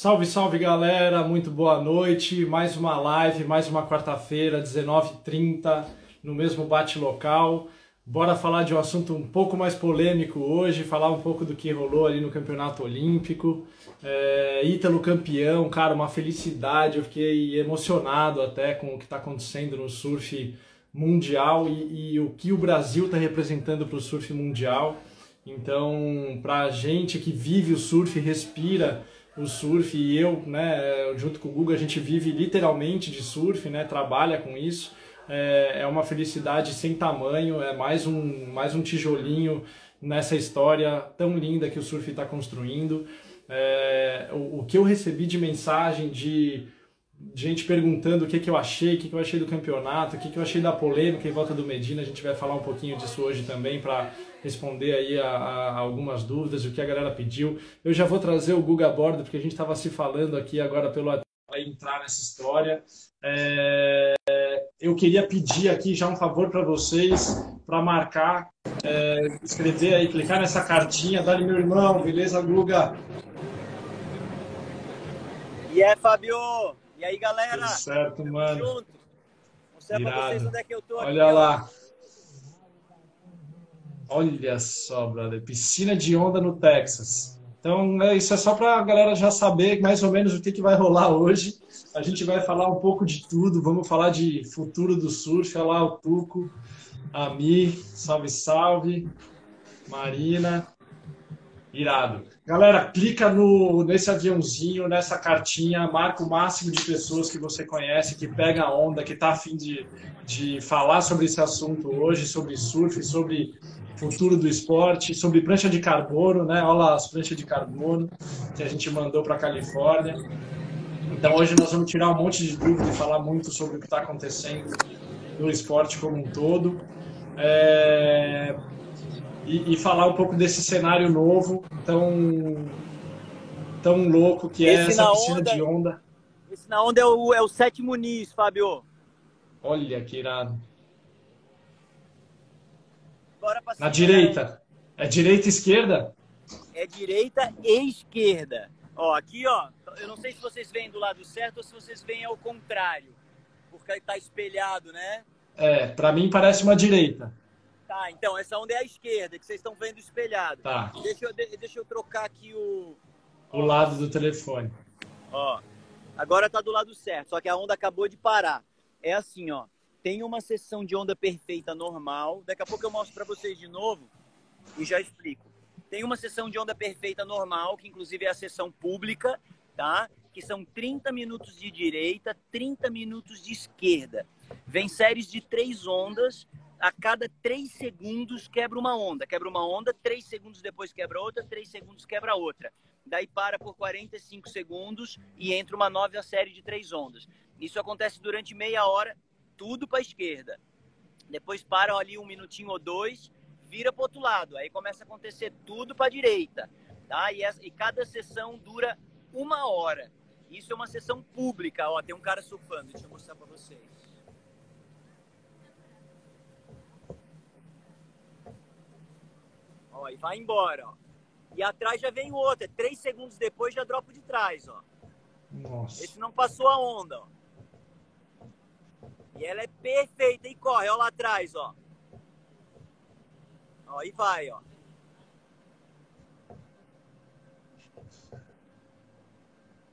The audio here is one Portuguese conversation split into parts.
Salve, salve galera, muito boa noite. Mais uma live, mais uma quarta-feira, 19h30, no mesmo bate local. Bora falar de um assunto um pouco mais polêmico hoje, falar um pouco do que rolou ali no Campeonato Olímpico. É, Ítalo campeão, cara, uma felicidade. Eu fiquei emocionado até com o que está acontecendo no surf mundial e, e o que o Brasil está representando para o surf mundial. Então, para a gente que vive o surf, respira o surf e eu, né, junto com o Google, a gente vive literalmente de surf, né, trabalha com isso. É, é uma felicidade sem tamanho, é mais um, mais um tijolinho nessa história tão linda que o surf está construindo. É, o, o, que eu recebi de mensagem de gente perguntando o que, que eu achei, o que, que eu achei do campeonato, o que, que eu achei da polêmica em volta do Medina, a gente vai falar um pouquinho disso hoje também para responder aí a, a, algumas dúvidas, o que a galera pediu. Eu já vou trazer o Guga a bordo, porque a gente estava se falando aqui agora pelo para entrar nessa história. É, eu queria pedir aqui já um favor para vocês, para marcar, é, escrever aí, clicar nessa cartinha, dá meu irmão, beleza, Guga? E é, Fabio! E aí, galera? Tudo certo, mano. Junto. Mostrar para vocês onde é que eu tô Olha aqui, lá. Ó. Olha só, brother. Piscina de onda no Texas. Então, é, isso é só para a galera já saber mais ou menos o que, que vai rolar hoje. A gente vai falar um pouco de tudo. Vamos falar de futuro do surf. Olha lá o Tuco, a Mi, salve, salve. Marina. Irado. Galera, clica no, nesse aviãozinho, nessa cartinha, marca o máximo de pessoas que você conhece, que pega a onda, que está afim de, de falar sobre esse assunto hoje, sobre surf, sobre futuro do esporte, sobre prancha de carbono, né? Olha lá as pranchas de carbono que a gente mandou para a Califórnia. Então hoje nós vamos tirar um monte de dúvida e falar muito sobre o que está acontecendo no esporte como um todo. É e, e, falar um pouco desse cenário novo, tão, tão louco que é esse essa piscina onda, de onda. Esse na onda é o, é o Sete Muniz, Fábio. Olha que irado. Na direita. É direita e esquerda? É direita e esquerda. Ó, aqui, ó. Eu não sei se vocês veem do lado certo ou se vocês veem ao contrário. Porque tá espelhado, né? É, para mim parece uma direita. Tá, então, essa onda é a esquerda, que vocês estão vendo espelhado. Tá. Deixa eu, deixa eu trocar aqui o... O lado do telefone. Ó, agora tá do lado certo, só que a onda acabou de parar. É assim, ó. Tem uma seção de onda perfeita normal. Daqui a pouco eu mostro para vocês de novo e já explico. Tem uma seção de onda perfeita normal, que inclusive é a seção pública, tá? Que são 30 minutos de direita, 30 minutos de esquerda. Vem séries de três ondas a cada três segundos quebra uma onda. Quebra uma onda, três segundos depois quebra outra, três segundos quebra outra. Daí para por 45 segundos e entra uma nova série de três ondas. Isso acontece durante meia hora, tudo para a esquerda. Depois para ali um minutinho ou dois, vira para outro lado. Aí começa a acontecer tudo para a direita. Tá? E, essa, e cada sessão dura uma hora. Isso é uma sessão pública. Ó, tem um cara surfando. Deixa eu mostrar para vocês. Ó, e vai embora, ó. E atrás já vem outra. É três segundos depois já dropa de trás, ó. Nossa. Esse não passou a onda, ó. E ela é perfeita. E corre, ó lá atrás, ó. Ó, e vai, ó.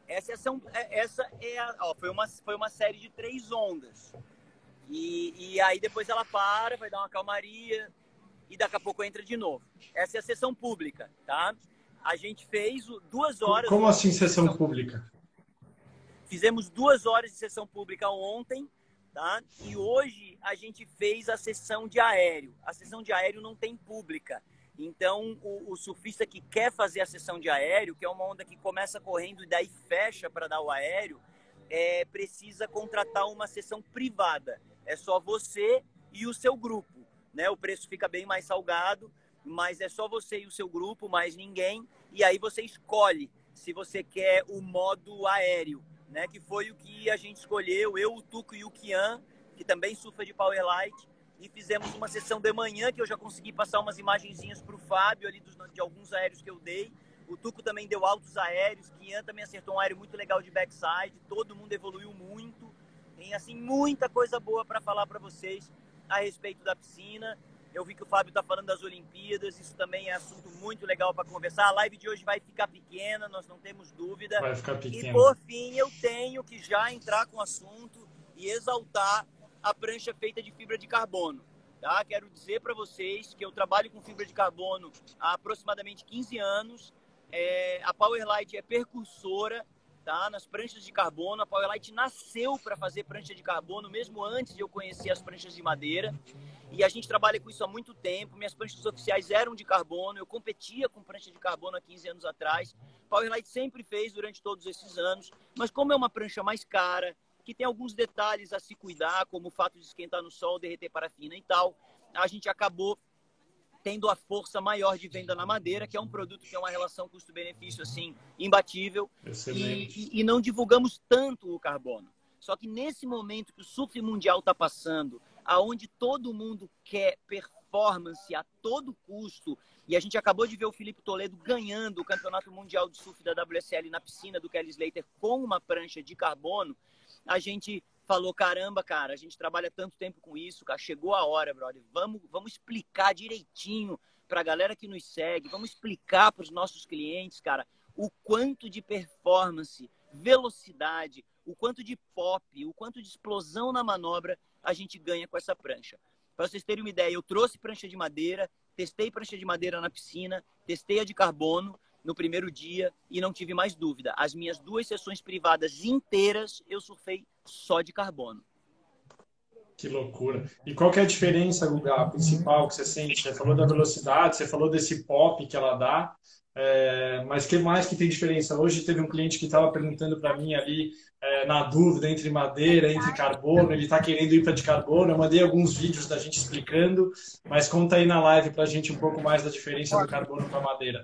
Essa, são, é, essa é a, ó, foi, uma, foi uma série de três ondas. E, e aí depois ela para, vai dar uma calmaria, e daqui a pouco entra de novo. Essa é a sessão pública, tá? A gente fez duas horas. Como assim sessão, sessão pública? Fizemos duas horas de sessão pública ontem, tá? E hoje a gente fez a sessão de aéreo. A sessão de aéreo não tem pública. Então, o, o, surfista que quer fazer a sessão de aéreo, que é uma onda que começa correndo e daí fecha para dar o aéreo, é, precisa contratar uma sessão privada. É só você e o seu grupo né? O preço fica bem mais salgado, mas é só você e o seu grupo, mais ninguém. E aí você escolhe se você quer o modo aéreo, né? Que foi o que a gente escolheu, eu, o Tuco e o Kian, que também surfa de Powerlight. E fizemos uma sessão de manhã que eu já consegui passar umas imagenzinhas para o Fábio ali dos, de alguns aéreos que eu dei. O Tuco também deu altos aéreos. Kian também acertou um aéreo muito legal de backside. Todo mundo evoluiu muito. Tem assim muita coisa boa para falar para vocês a respeito da piscina. Eu vi que o Fábio está falando das Olimpíadas, isso também é assunto muito legal para conversar. A live de hoje vai ficar pequena, nós não temos dúvida. Vai ficar pequena. E por fim, eu tenho que já entrar com o assunto e exaltar a prancha feita de fibra de carbono. Tá? Quero dizer para vocês que eu trabalho com fibra de carbono há aproximadamente 15 anos. É, a Powerlight é percursora tá? nas pranchas de carbono. A Powerlight nasceu para fazer prancha de carbono, mesmo antes de eu conhecer as pranchas de madeira. E a gente trabalha com isso há muito tempo. Minhas pranchas oficiais eram de carbono. Eu competia com prancha de carbono há 15 anos atrás. Powerlight sempre fez durante todos esses anos. Mas como é uma prancha mais cara, que tem alguns detalhes a se cuidar, como o fato de esquentar no sol, derreter parafina e tal, a gente acabou tendo a força maior de venda na madeira, que é um produto que é uma relação custo-benefício assim imbatível. E, e, e não divulgamos tanto o carbono. Só que nesse momento que o surf mundial está passando, aonde todo mundo quer performance a todo custo. E a gente acabou de ver o Felipe Toledo ganhando o Campeonato Mundial de Surf da WSL na piscina do Kelly Slater com uma prancha de carbono. A gente falou, caramba, cara, a gente trabalha tanto tempo com isso, cara, chegou a hora, brother. Vamos, vamos explicar direitinho para a galera que nos segue, vamos explicar para os nossos clientes, cara, o quanto de performance, velocidade, o quanto de pop, o quanto de explosão na manobra a gente ganha com essa prancha. Para vocês terem uma ideia, eu trouxe prancha de madeira, testei prancha de madeira na piscina, testei a de carbono no primeiro dia e não tive mais dúvida. As minhas duas sessões privadas inteiras eu surfei só de carbono. Que loucura. E qual que é a diferença, Guga, principal que você sente? Você falou da velocidade, você falou desse pop que ela dá, é, mas que mais que tem diferença? Hoje teve um cliente que estava perguntando para mim ali, é, na dúvida entre madeira, entre carbono, ele está querendo ir para de carbono. Eu mandei alguns vídeos da gente explicando, mas conta aí na live para a gente um pouco mais da diferença do carbono com a madeira.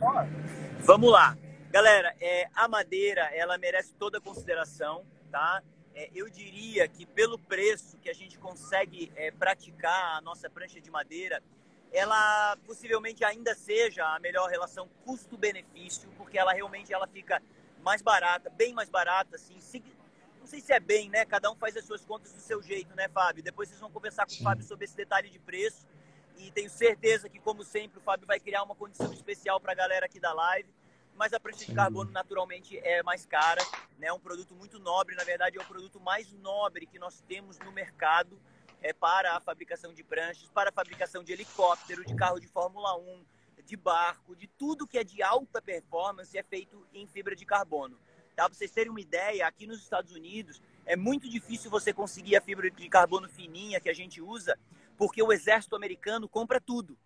Vamos lá. Galera, é, a madeira, ela merece toda a consideração, tá? É, eu diria que pelo preço que a gente consegue é, praticar a nossa prancha de madeira, ela possivelmente ainda seja a melhor relação custo-benefício, porque ela realmente ela fica mais barata, bem mais barata, assim. Se, não sei se é bem, né? Cada um faz as suas contas do seu jeito, né, Fábio? Depois vocês vão conversar com Sim. o Fábio sobre esse detalhe de preço. E tenho certeza que, como sempre, o Fábio vai criar uma condição especial para a galera aqui da live. Mas a prancha de carbono, naturalmente, é mais cara. Né? É um produto muito nobre. Na verdade, é o produto mais nobre que nós temos no mercado é, para a fabricação de pranchas, para a fabricação de helicóptero, de carro de Fórmula 1, de barco, de tudo que é de alta performance é feito em fibra de carbono. Tá? Para vocês terem uma ideia, aqui nos Estados Unidos é muito difícil você conseguir a fibra de carbono fininha que a gente usa, porque o exército americano compra tudo.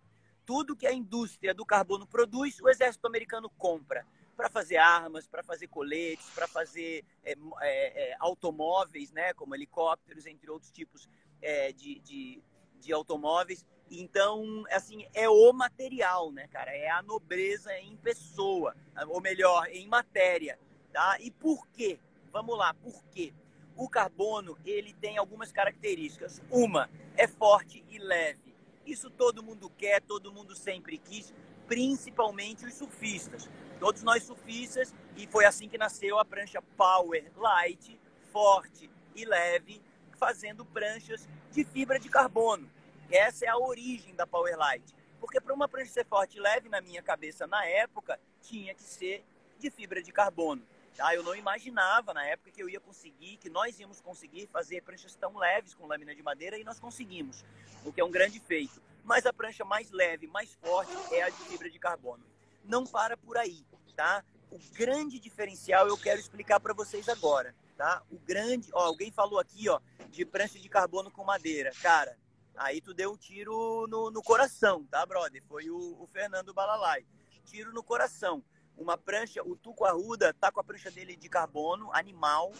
Tudo que a indústria do carbono produz, o exército americano compra para fazer armas, para fazer coletes, para fazer é, é, é, automóveis, né, como helicópteros, entre outros tipos é, de, de, de, automóveis. Então, assim, é o material, né, cara? É a nobreza em pessoa, ou melhor, em matéria, tá? E por quê? Vamos lá, por quê? O carbono, ele tem algumas características. Uma, é forte e leve. Isso todo mundo quer, todo mundo sempre quis, principalmente os surfistas. Todos nós surfistas, e foi assim que nasceu a prancha Power Light, forte e leve, fazendo pranchas de fibra de carbono. Essa é a origem da Powerlight. Porque para uma prancha ser forte e leve, na minha cabeça, na época, tinha que ser de fibra de carbono. Tá? Eu não imaginava na época que eu ia conseguir, que nós íamos conseguir fazer pranchas tão leves com lâmina de madeira e nós conseguimos, o que é um grande feito. Mas a prancha mais leve, mais forte é a de fibra de carbono. Não para por aí, tá? O grande diferencial eu quero explicar para vocês agora tá? O grande, ó, alguém falou aqui, ó, de prancha de carbono com madeira. Cara, aí tu deu um tiro no, no coração, tá, brother? Foi o, o, Fernando Balalai. Tiro no coração. Uma prancha, o Tuco Arruda tá com a prancha dele de carbono, animal.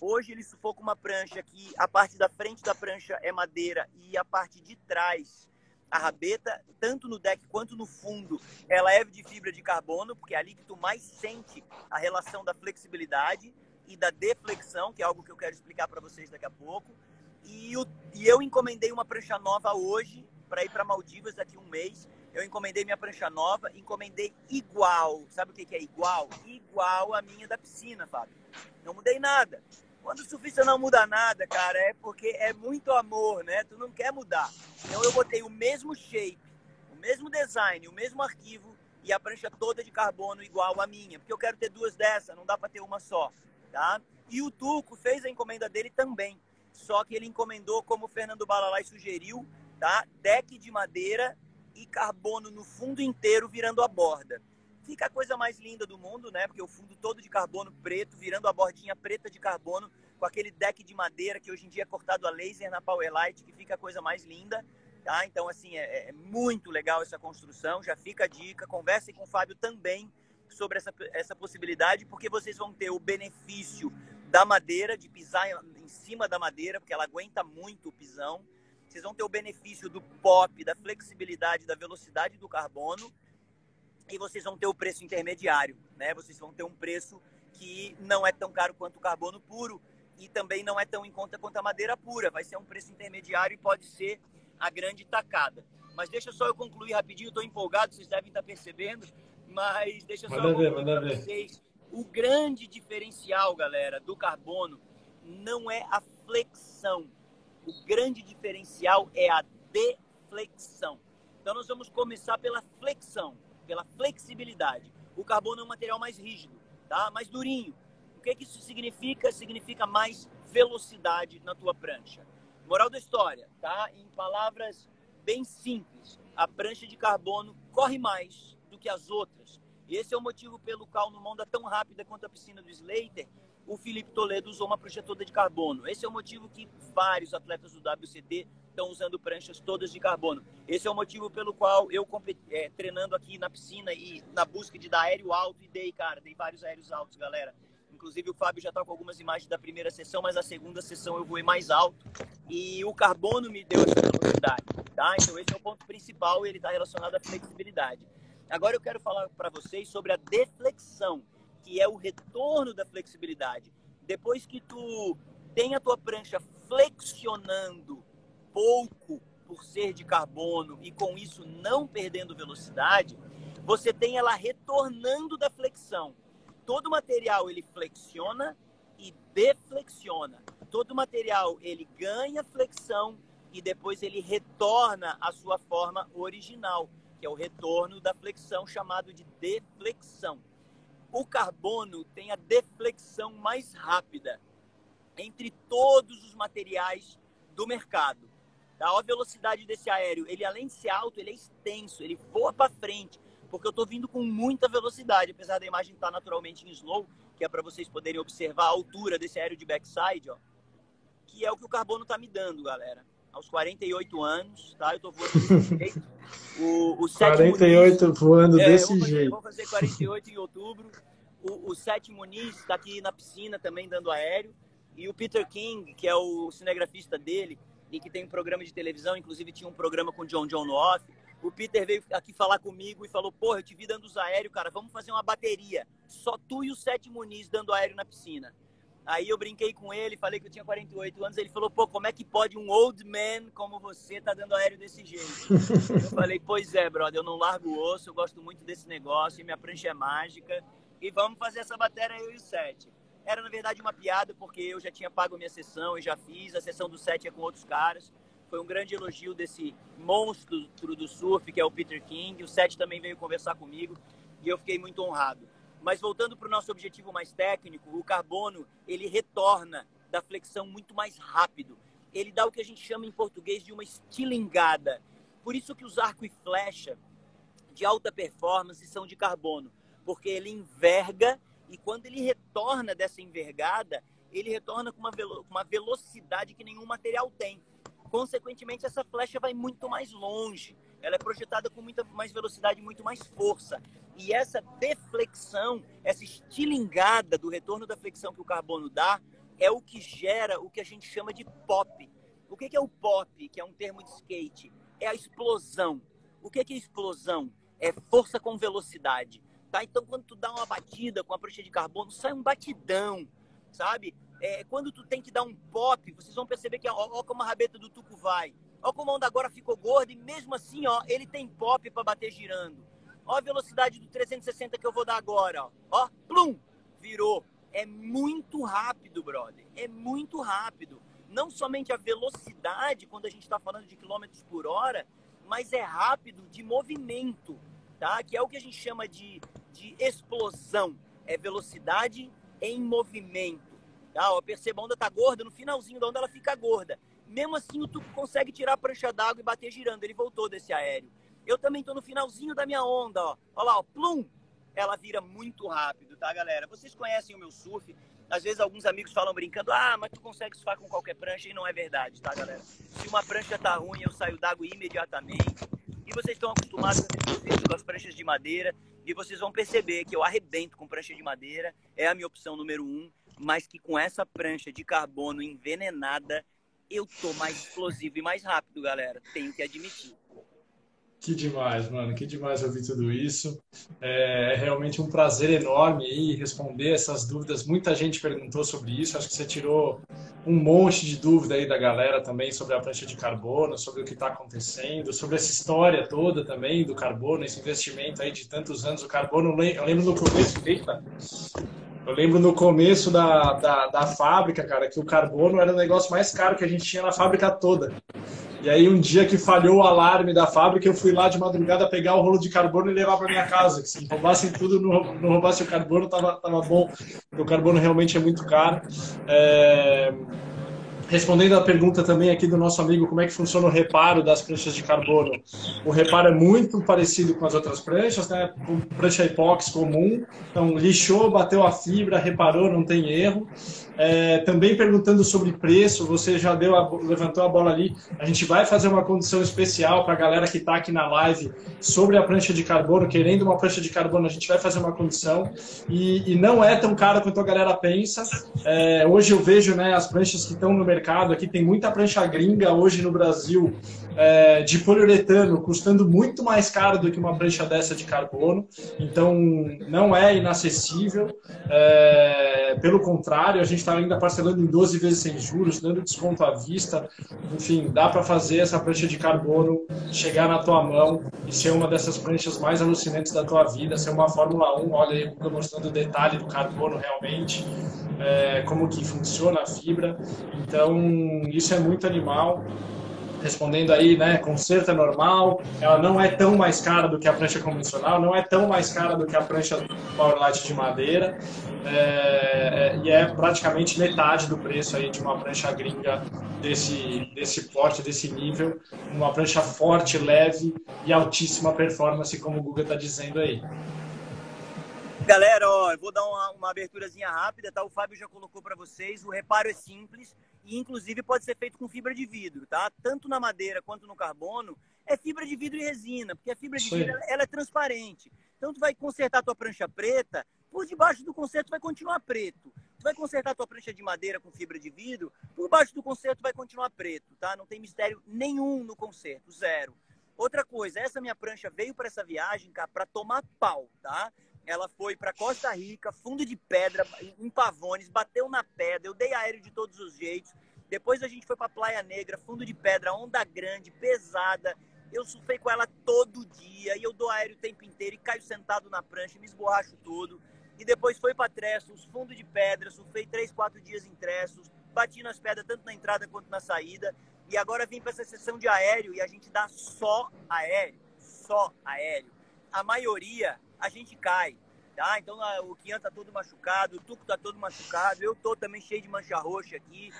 Hoje ele sufoca uma prancha que a parte da frente da prancha é madeira e a parte de trás, a rabeta, tanto no deck quanto no fundo, ela é de fibra de carbono, porque é ali que tu mais sente a relação da flexibilidade e da deflexão, que é algo que eu quero explicar para vocês daqui a pouco. E, o, e, eu encomendei uma prancha nova hoje para ir para Maldivas daqui a um mês. Eu encomendei minha prancha nova, encomendei igual. Sabe o que, que é igual? Igual a minha da piscina, Fábio. Não mudei nada. Quando o surfista não muda nada, cara, é porque é muito amor, né? Tu não quer mudar. Então eu botei o mesmo shape, o mesmo design, o mesmo arquivo e a prancha toda de carbono igual a minha, porque eu quero ter duas dessas, não dá para ter uma só, tá? E o Tuco fez a encomenda dele também, só que ele encomendou como o Fernando Balalai sugeriu, tá? Deck de madeira e carbono no fundo inteiro virando a borda. Fica a coisa mais linda do mundo, né? Porque o fundo todo de carbono preto, virando a bordinha preta de carbono, com aquele deck de madeira que hoje em dia é cortado a laser na Powerlight, que fica a coisa mais linda. Tá? Então, assim, é, é muito legal essa construção. Já fica a dica. Conversem com o Fábio também sobre essa, essa possibilidade, porque vocês vão ter o benefício da madeira, de pisar em cima da madeira, porque ela aguenta muito o pisão vocês vão ter o benefício do pop, da flexibilidade, da velocidade do carbono e vocês vão ter o preço intermediário, né? Vocês vão ter um preço que não é tão caro quanto o carbono puro e também não é tão em conta quanto a madeira pura. Vai ser um preço intermediário e pode ser a grande tacada. Mas deixa só eu concluir rapidinho, estou empolgado, vocês devem estar percebendo, mas deixa só eu concluir para vocês. O grande diferencial, galera, do carbono não é a flexão o grande diferencial é a deflexão. Então nós vamos começar pela flexão, pela flexibilidade. O carbono é um material mais rígido, tá? Mais durinho. O que, que isso significa? Significa mais velocidade na tua prancha. Moral da história, tá? Em palavras bem simples, a prancha de carbono corre mais do que as outras. Esse é o motivo pelo qual no mundo é tão rápida quanto a piscina do Slater o Felipe Toledo usou uma toda de carbono. Esse é o motivo que vários atletas do WCT estão usando pranchas todas de carbono. Esse é o motivo pelo qual eu é, treinando aqui na piscina e na busca de dar aéreo alto e dei, cara, dei vários aéreos altos, galera. Inclusive o Fábio já está com algumas imagens da primeira sessão, mas a segunda sessão eu voei mais alto e o carbono me deu essa velocidade, tá? Então esse é o ponto principal e ele está relacionado à flexibilidade. Agora eu quero falar para vocês sobre a deflexão que é o retorno da flexibilidade. Depois que tu tem a tua prancha flexionando pouco por ser de carbono e com isso não perdendo velocidade, você tem ela retornando da flexão. Todo material ele flexiona e deflexiona. Todo material ele ganha flexão e depois ele retorna à sua forma original, que é o retorno da flexão chamado de deflexão o carbono tem a deflexão mais rápida entre todos os materiais do mercado. Tá? A velocidade desse aéreo, ele além de ser alto, ele é extenso, ele voa para frente, porque eu estou vindo com muita velocidade, apesar da imagem estar tá naturalmente em slow, que é para vocês poderem observar a altura desse aéreo de backside, ó, que é o que o carbono está me dando, galera aos 48 anos, tá? Eu tô voando desse jeito. O, o 48 Muniz, voando é, desse fazer, jeito. Vou fazer 48 em outubro. O, o Sete Muniz está aqui na piscina também dando aéreo. E o Peter King, que é o cinegrafista dele e que tem um programa de televisão, inclusive tinha um programa com o John John no off. O Peter veio aqui falar comigo e falou: Porra, eu te vi dando os aéreos, cara, vamos fazer uma bateria. Só tu e o Sete Muniz dando aéreo na piscina. Aí eu brinquei com ele, falei que eu tinha 48 anos. Ele falou: pô, como é que pode um old man como você tá dando aéreo desse jeito? eu falei: pois é, brother, eu não largo o osso, eu gosto muito desse negócio e minha prancha é mágica. E vamos fazer essa bateria eu e o Sete. Era na verdade uma piada, porque eu já tinha pago minha sessão e já fiz. A sessão do Sete é com outros caras. Foi um grande elogio desse monstro do surf, que é o Peter King. O Sete também veio conversar comigo e eu fiquei muito honrado. Mas voltando para o nosso objetivo mais técnico, o carbono ele retorna da flexão muito mais rápido. Ele dá o que a gente chama em português de uma estilingada. Por isso que os arco e flecha de alta performance são de carbono, porque ele enverga e quando ele retorna dessa envergada, ele retorna com uma, velo uma velocidade que nenhum material tem. Consequentemente, essa flecha vai muito mais longe. Ela é projetada com muita mais velocidade, muito mais força. E essa deflexão, essa estilingada do retorno da flexão que o carbono dá, é o que gera o que a gente chama de pop. O que é o pop, que é um termo de skate? É a explosão. O que é explosão? É força com velocidade. Tá? Então, quando tu dá uma batida com a prancha de carbono, sai um batidão, sabe? É, quando tu tem que dar um pop, vocês vão perceber que ó, ó como a rabeta do tuco vai. Ó como a onda agora ficou gorda e mesmo assim, ó, ele tem pop para bater girando. Ó a velocidade do 360 que eu vou dar agora, ó. Ó, plum, virou. É muito rápido, brother. É muito rápido. Não somente a velocidade, quando a gente está falando de quilômetros por hora, mas é rápido de movimento, tá? Que é o que a gente chama de, de explosão. É velocidade em movimento. Tá? Ó, perceba, a onda tá gorda, no finalzinho da onda ela fica gorda. Mesmo assim, o tubo consegue tirar a prancha d'água e bater girando. Ele voltou desse aéreo. Eu também tô no finalzinho da minha onda, ó. Olha lá, ó, plum! Ela vira muito rápido, tá, galera? Vocês conhecem o meu surf. Às vezes alguns amigos falam brincando, ah, mas tu consegue surfar com qualquer prancha e não é verdade, tá, galera? Se uma prancha tá ruim, eu saio d'água imediatamente. E vocês estão acostumados com as pranchas de madeira e vocês vão perceber que eu arrebento com prancha de madeira, é a minha opção número um, mas que com essa prancha de carbono envenenada eu tô mais explosivo e mais rápido, galera. Tenho que admitir. Que demais, mano, que demais ouvir tudo isso. É, é realmente um prazer enorme aí responder essas dúvidas. Muita gente perguntou sobre isso, acho que você tirou um monte de dúvida aí da galera também sobre a prancha de carbono, sobre o que está acontecendo, sobre essa história toda também do carbono, esse investimento aí de tantos anos. O carbono, eu lembro no começo, eita, eu lembro no começo da, da, da, fábrica, cara, que o carbono era o negócio mais caro que a gente tinha na fábrica toda. E aí um dia que falhou o alarme da fábrica, eu fui lá de madrugada pegar o rolo de carbono e levar para minha casa. Que se roubassem tudo, não, roubasse o carbono, tava, tava bom. O carbono realmente é muito caro. É... Respondendo a pergunta também aqui do nosso amigo, como é que funciona o reparo das pranchas de carbono? O reparo é muito parecido com as outras pranchas, né? Prancha epóxi comum. Então, lixou, bateu a fibra, reparou, não tem erro. É, também perguntando sobre preço, você já deu a, levantou a bola ali. A gente vai fazer uma condição especial para a galera que está aqui na live sobre a prancha de carbono, querendo uma prancha de carbono, a gente vai fazer uma condição. E, e não é tão caro quanto a galera pensa. É, hoje eu vejo né, as pranchas que estão no mercado aqui, tem muita prancha gringa hoje no Brasil é, de poliuretano custando muito mais caro do que uma prancha dessa de carbono. Então não é inacessível. É, pelo contrário, a gente está ainda parcelando em 12 vezes sem juros, dando desconto à vista. Enfim, dá para fazer essa prancha de carbono chegar na tua mão e ser uma dessas pranchas mais alucinantes da tua vida, ser uma Fórmula 1. Olha aí, eu mostrando o detalhe do carbono realmente, é, como que funciona a fibra. Então, isso é muito animal respondendo aí, né, conserto é normal, ela não é tão mais cara do que a prancha convencional, não é tão mais cara do que a prancha Powerlight de madeira, é, e é praticamente metade do preço aí de uma prancha gringa desse, desse porte, desse nível, uma prancha forte, leve e altíssima performance, como o Guga está dizendo aí. Galera, ó, eu vou dar uma, uma aberturazinha rápida, tá? O Fábio já colocou para vocês. O reparo é simples e, inclusive, pode ser feito com fibra de vidro, tá? Tanto na madeira quanto no carbono, é fibra de vidro e resina, porque a fibra de Sim. vidro ela, é transparente. Então, tu vai consertar a tua prancha preta, por debaixo do conserto vai continuar preto. Tu vai consertar a tua prancha de madeira com fibra de vidro, por baixo do conserto vai continuar preto, tá? Não tem mistério nenhum no conserto, zero. Outra coisa, essa minha prancha veio para essa viagem, cara, para tomar pau, tá? Ela foi para Costa Rica, fundo de pedra, em Pavones, bateu na pedra, eu dei aéreo de todos os jeitos. Depois a gente foi para Praia Negra, fundo de pedra, onda grande, pesada. Eu surfei com ela todo dia e eu dou aéreo o tempo inteiro e caio sentado na prancha, me esborracho todo. E depois foi para Tressos, fundo de pedra, surfei três, quatro dias em Tressos, bati nas pedras tanto na entrada quanto na saída. E agora vim para essa sessão de aéreo e a gente dá só aéreo, só aéreo. A maioria a gente cai. Tá? Então o Kian tá todo machucado, o Tuco tá todo machucado, eu tô também cheio de mancha roxa aqui.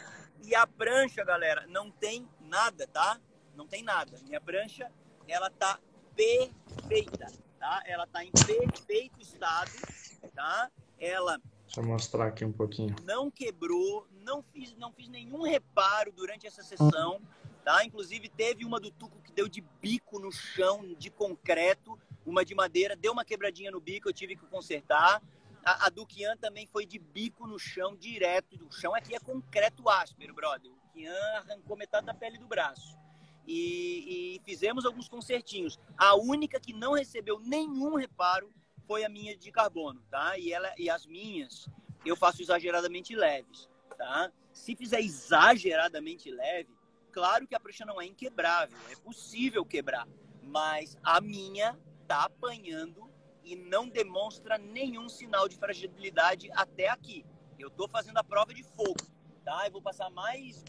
E a prancha, galera, não tem nada, tá? Não tem nada. Minha prancha, ela tá perfeita, tá? Ela tá em perfeito estado, tá? Ela Deixa eu mostrar aqui um pouquinho. Não quebrou, não fiz, não fiz nenhum reparo durante essa sessão, tá? Inclusive teve uma do Tuco que deu de bico no chão de concreto uma de madeira, deu uma quebradinha no bico, eu tive que consertar. A, a do Kian também foi de bico no chão, direto. O chão aqui é concreto áspero, brother. O Kian arrancou metade da pele do braço. E, e fizemos alguns consertinhos. A única que não recebeu nenhum reparo foi a minha de carbono, tá? E, ela, e as minhas eu faço exageradamente leves, tá? Se fizer exageradamente leve, Claro que a prancha não é inquebrável, é possível quebrar, mas a minha tá apanhando e não demonstra nenhum sinal de fragilidade até aqui. Eu tô fazendo a prova de fogo, tá? Eu vou passar mais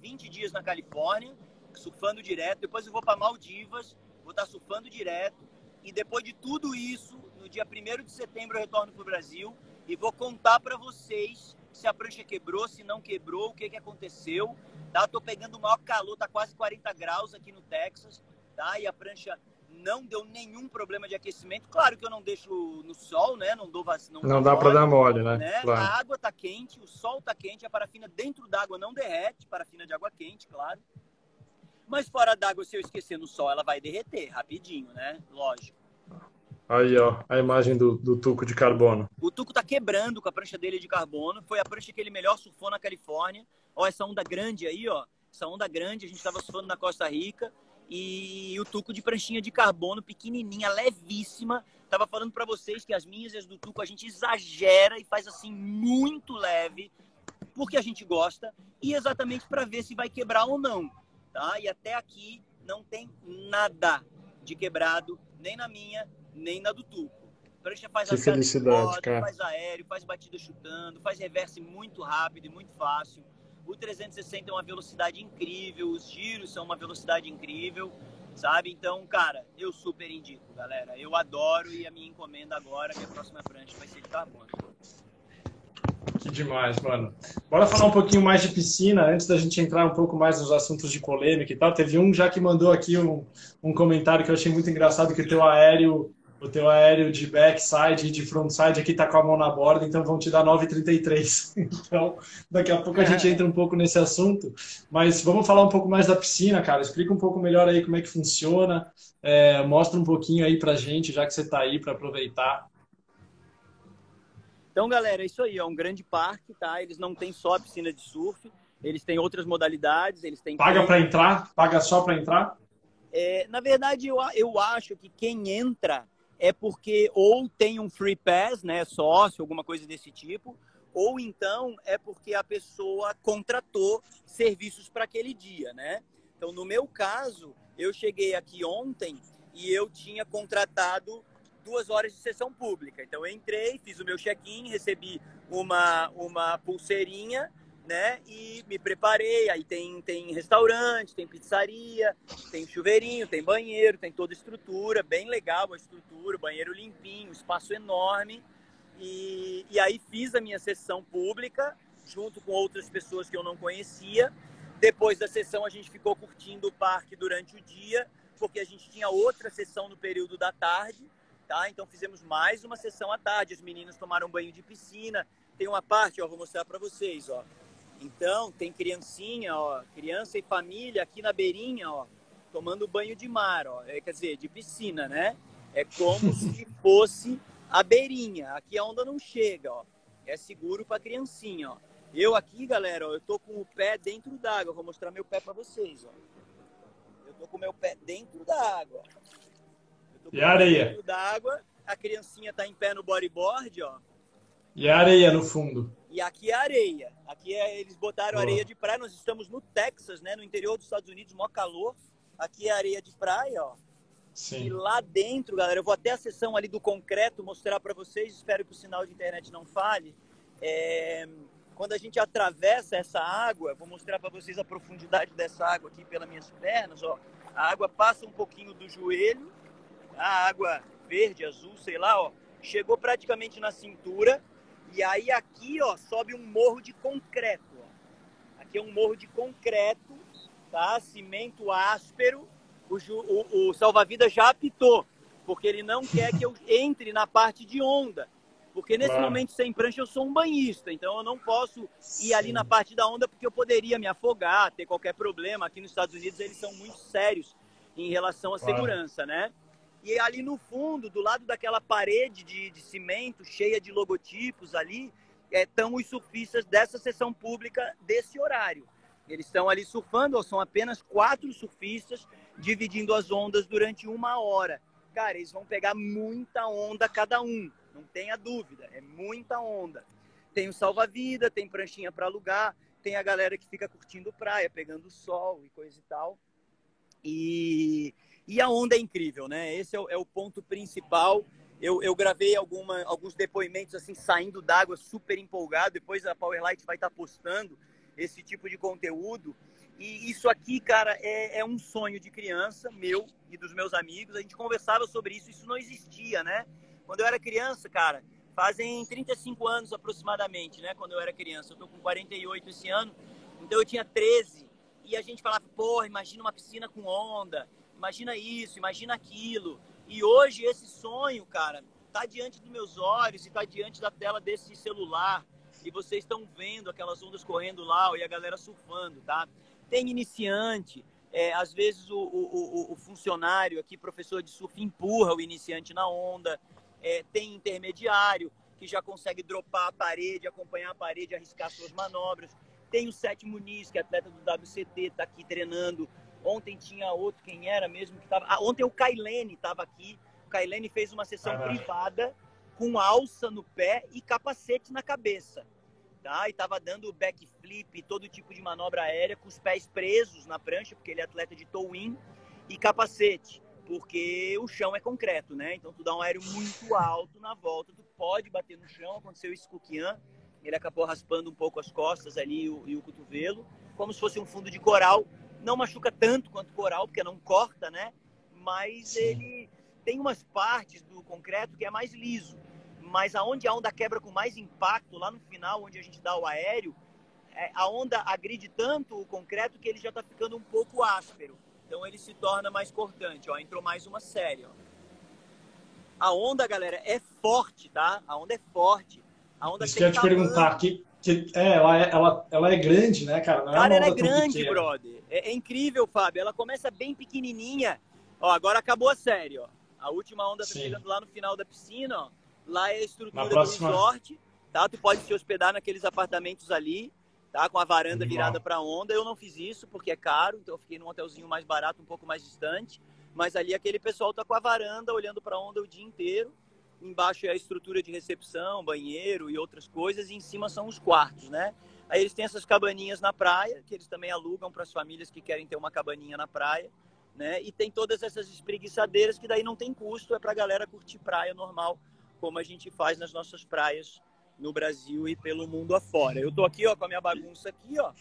20 é, dias na Califórnia, surfando direto, depois eu vou para Maldivas, vou estar tá surfando direto, e depois de tudo isso, no dia 1 de setembro eu retorno para o Brasil e vou contar para vocês se a prancha quebrou, se não quebrou, o que, que aconteceu. Tá? Tô pegando o maior calor, tá quase 40 graus aqui no Texas, tá? E a prancha não deu nenhum problema de aquecimento. Claro que eu não deixo no sol, né? Não dou vacina. Não, não dá para dar mole, né? né? Claro. A água tá quente, o sol tá quente, a parafina dentro d'água não derrete, parafina de água quente, claro. Mas fora d'água, se eu esquecer no sol, ela vai derreter rapidinho, né? Lógico. Aí, ó, a imagem do, do tuco de carbono. O tuco tá quebrando com a prancha dele de carbono. Foi a prancha que ele melhor surfou na Califórnia. Ó, essa onda grande aí, ó. Essa onda grande, a gente tava surfando na Costa Rica. E o tuco de pranchinha de carbono, pequenininha, levíssima. Tava falando para vocês que as minhas e as do tuco a gente exagera e faz assim muito leve, porque a gente gosta. E exatamente para ver se vai quebrar ou não tá? E até aqui não tem nada de quebrado, nem na minha, nem na do Tuco. Prancha faz que felicidade, moto, cara. faz aéreo, faz batida chutando, faz reverse muito rápido e muito fácil. O 360 é uma velocidade incrível, os giros são uma velocidade incrível, sabe? Então, cara, eu super indico, galera. Eu adoro e a minha encomenda agora, minha próxima prancha vai ser de carbono. Que demais, mano. Bora falar um pouquinho mais de piscina, antes da gente entrar um pouco mais nos assuntos de polêmica e tal. Teve um já que mandou aqui um, um comentário que eu achei muito engraçado, que o teu aéreo, o teu aéreo de backside e de frontside aqui tá com a mão na borda, então vão te dar 9,33. Então, daqui a pouco a gente entra um pouco nesse assunto. Mas vamos falar um pouco mais da piscina, cara. Explica um pouco melhor aí como é que funciona. É, mostra um pouquinho aí pra gente, já que você tá aí para aproveitar. Então, galera, é isso aí. É um grande parque, tá? Eles não têm só a piscina de surf, eles têm outras modalidades, eles têm... Paga para entrar? Paga só para entrar? É, na verdade, eu, eu acho que quem entra é porque ou tem um free pass, né, sócio, alguma coisa desse tipo, ou então é porque a pessoa contratou serviços para aquele dia, né? Então, no meu caso, eu cheguei aqui ontem e eu tinha contratado duas horas de sessão pública. Então eu entrei, fiz o meu check-in, recebi uma, uma pulseirinha, né? E me preparei. Aí tem, tem restaurante, tem pizzaria, tem chuveirinho, tem banheiro, tem toda estrutura, bem legal a estrutura, banheiro limpinho, espaço enorme. E, e aí fiz a minha sessão pública junto com outras pessoas que eu não conhecia. Depois da sessão a gente ficou curtindo o parque durante o dia, porque a gente tinha outra sessão no período da tarde tá? Então fizemos mais uma sessão à tarde, os meninos tomaram banho de piscina. Tem uma parte, ó, vou mostrar para vocês, ó. Então, tem criancinha, ó, criança e família aqui na beirinha, ó, tomando banho de mar, ó, é, quer dizer, de piscina, né? É como se fosse a beirinha. Aqui a onda não chega, ó. É seguro para criancinha, ó. Eu aqui, galera, ó, eu tô com o pé dentro d'água. Vou mostrar meu pé para vocês, ó. Eu tô com meu pé dentro da água. E areia? Da água, a criancinha tá em pé no bodyboard, ó. E areia no fundo? E aqui é areia. Aqui é, eles botaram areia de praia. Nós estamos no Texas, né? No interior dos Estados Unidos, maior calor. Aqui é areia de praia, ó. Sim. E lá dentro, galera, eu vou até a seção ali do concreto mostrar para vocês. Espero que o sinal de internet não falhe. É... Quando a gente atravessa essa água, vou mostrar para vocês a profundidade dessa água aqui pelas minhas pernas, ó. A água passa um pouquinho do joelho a água verde, azul, sei lá, ó, chegou praticamente na cintura. E aí aqui, ó, sobe um morro de concreto. Ó. Aqui é um morro de concreto, tá? Cimento áspero. O, o, o salva-vidas já apitou, porque ele não quer que eu entre na parte de onda. Porque nesse claro. momento sem prancha eu sou um banhista, então eu não posso ir ali na parte da onda porque eu poderia me afogar, ter qualquer problema. Aqui nos Estados Unidos eles são muito sérios em relação à claro. segurança, né? E ali no fundo, do lado daquela parede de, de cimento cheia de logotipos ali, estão é, os surfistas dessa sessão pública desse horário. Eles estão ali surfando, são apenas quatro surfistas dividindo as ondas durante uma hora. Cara, eles vão pegar muita onda cada um, não tenha dúvida, é muita onda. Tem o salva-vida, tem pranchinha para alugar, tem a galera que fica curtindo praia, pegando sol e coisa e tal. E, e a onda é incrível, né? Esse é o, é o ponto principal. Eu, eu gravei alguma, alguns depoimentos assim saindo d'água, super empolgado. Depois a Powerlight vai estar tá postando esse tipo de conteúdo. E isso aqui, cara, é, é, um sonho de criança meu e dos meus amigos. A gente conversava sobre isso, isso não existia, né? Quando eu era criança, cara, fazem 35 anos aproximadamente, né? Quando eu era criança. Eu tô com 48 esse ano, então eu tinha 13. E a gente falava, porra, imagina uma piscina com onda, imagina isso, imagina aquilo. E hoje esse sonho, cara, tá diante dos meus olhos e tá diante da tela desse celular. E vocês estão vendo aquelas ondas correndo lá e a galera surfando, tá? Tem iniciante, é, às vezes o, o, o, funcionário aqui, professor de surf, empurra o iniciante na onda. É, tem intermediário, que já consegue dropar a parede, acompanhar a parede, arriscar suas manobras. Tem o Sete Muniz, que é atleta do WCT, está aqui treinando. Ontem tinha outro, quem era mesmo que estava. Ah, ontem o Kailene estava aqui. O Kailene fez uma sessão privada com alça no pé e capacete na cabeça tá? E tava dando backflip, todo tipo de manobra aérea com os pés presos na prancha, porque ele é atleta de tow-in e capacete, porque o chão é concreto, né? Então tu dá um aéreo muito alto na volta, tu pode bater no chão, aconteceu isso com o Kian, ele acabou raspando um pouco as costas ali e o, e o cotovelo, como se fosse um fundo de coral, não machuca tanto quanto coral, porque não corta, né? Mas Sim. ele tem umas partes do concreto que é mais liso mas aonde a onda quebra com mais impacto, lá no final, onde a gente dá o aéreo, é, a onda agride tanto o concreto que ele já está ficando um pouco áspero. Então ele se torna mais cortante. Ó, entrou mais uma série. Ó. A onda, galera, é forte, tá? A onda é forte. A onda Isso que eu ia te perguntar. Que, que, é, ela, é, ela, ela é grande, né, cara? Não é cara, ela é grande, brother. É, é, incrível, Fábio. Ela começa bem pequenininha. Ó, agora acabou a série, ó. A última onda tá chegando lá no final da piscina, ó. Lá é a estrutura próxima... do resort, tá? Tu pode se hospedar naqueles apartamentos ali, tá? Com a varanda virada para onda. Eu não fiz isso porque é caro, então eu fiquei num hotelzinho mais barato, um pouco mais distante. Mas ali aquele pessoal tá com a varanda olhando para onda o dia inteiro. Embaixo é a estrutura de recepção, banheiro e outras coisas, e em cima são os quartos, né? Aí eles têm essas cabaninhas na praia, que eles também alugam para as famílias que querem ter uma cabaninha na praia, né? E tem todas essas espreguiçadeiras que daí não tem custo, é para a galera curtir praia normal como a gente faz nas nossas praias no Brasil e pelo mundo afora. Eu tô aqui, ó, com a minha bagunça aqui, ó.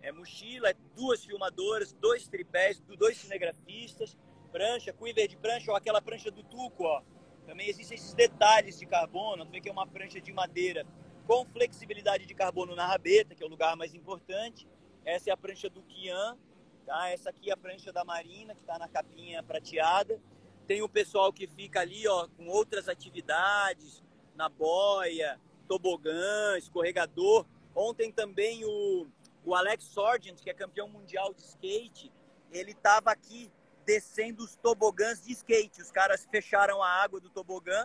É mochila, é duas filmadoras, dois tripés, dois cinegrafistas, prancha, quiver de prancha, ou aquela prancha do tuco, ó. Também existem esses detalhes de carbono, tu vê que é uma prancha de madeira com flexibilidade de carbono na rabeta, que é o lugar mais importante. Essa é a prancha do Kian, tá? Essa aqui é a prancha da Marina, que está na capinha prateada. Tem o pessoal que fica ali, ó, com outras atividades, na boia, tobogã, escorregador. Ontem também o, o Alex Sargent, que é campeão mundial de skate, ele estava aqui descendo os tobogãs de skate. Os caras fecharam a água do tobogã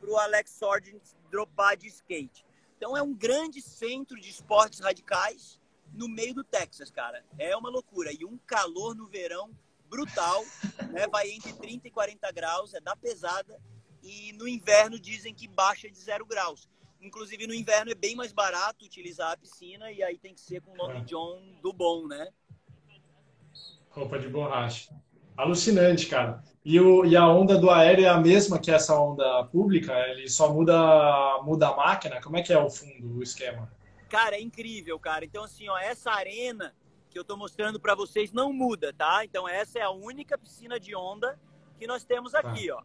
para o Alex Sargent dropar de skate. Então é um grande centro de esportes radicais no meio do Texas, cara. É uma loucura. E um calor no verão brutal, né? vai entre 30 e 40 graus, é da pesada, e no inverno dizem que baixa de zero graus. Inclusive no inverno é bem mais barato utilizar a piscina e aí tem que ser com o Long John do bom, né? Roupa de borracha. Alucinante, cara. E, o, e a onda do aéreo é a mesma que essa onda pública? Ele só muda, muda a máquina? Como é que é o fundo, o esquema? Cara, é incrível, cara. Então, assim, ó, essa arena que eu estou mostrando para vocês não muda, tá? Então essa é a única piscina de onda que nós temos tá. aqui, tá. ó.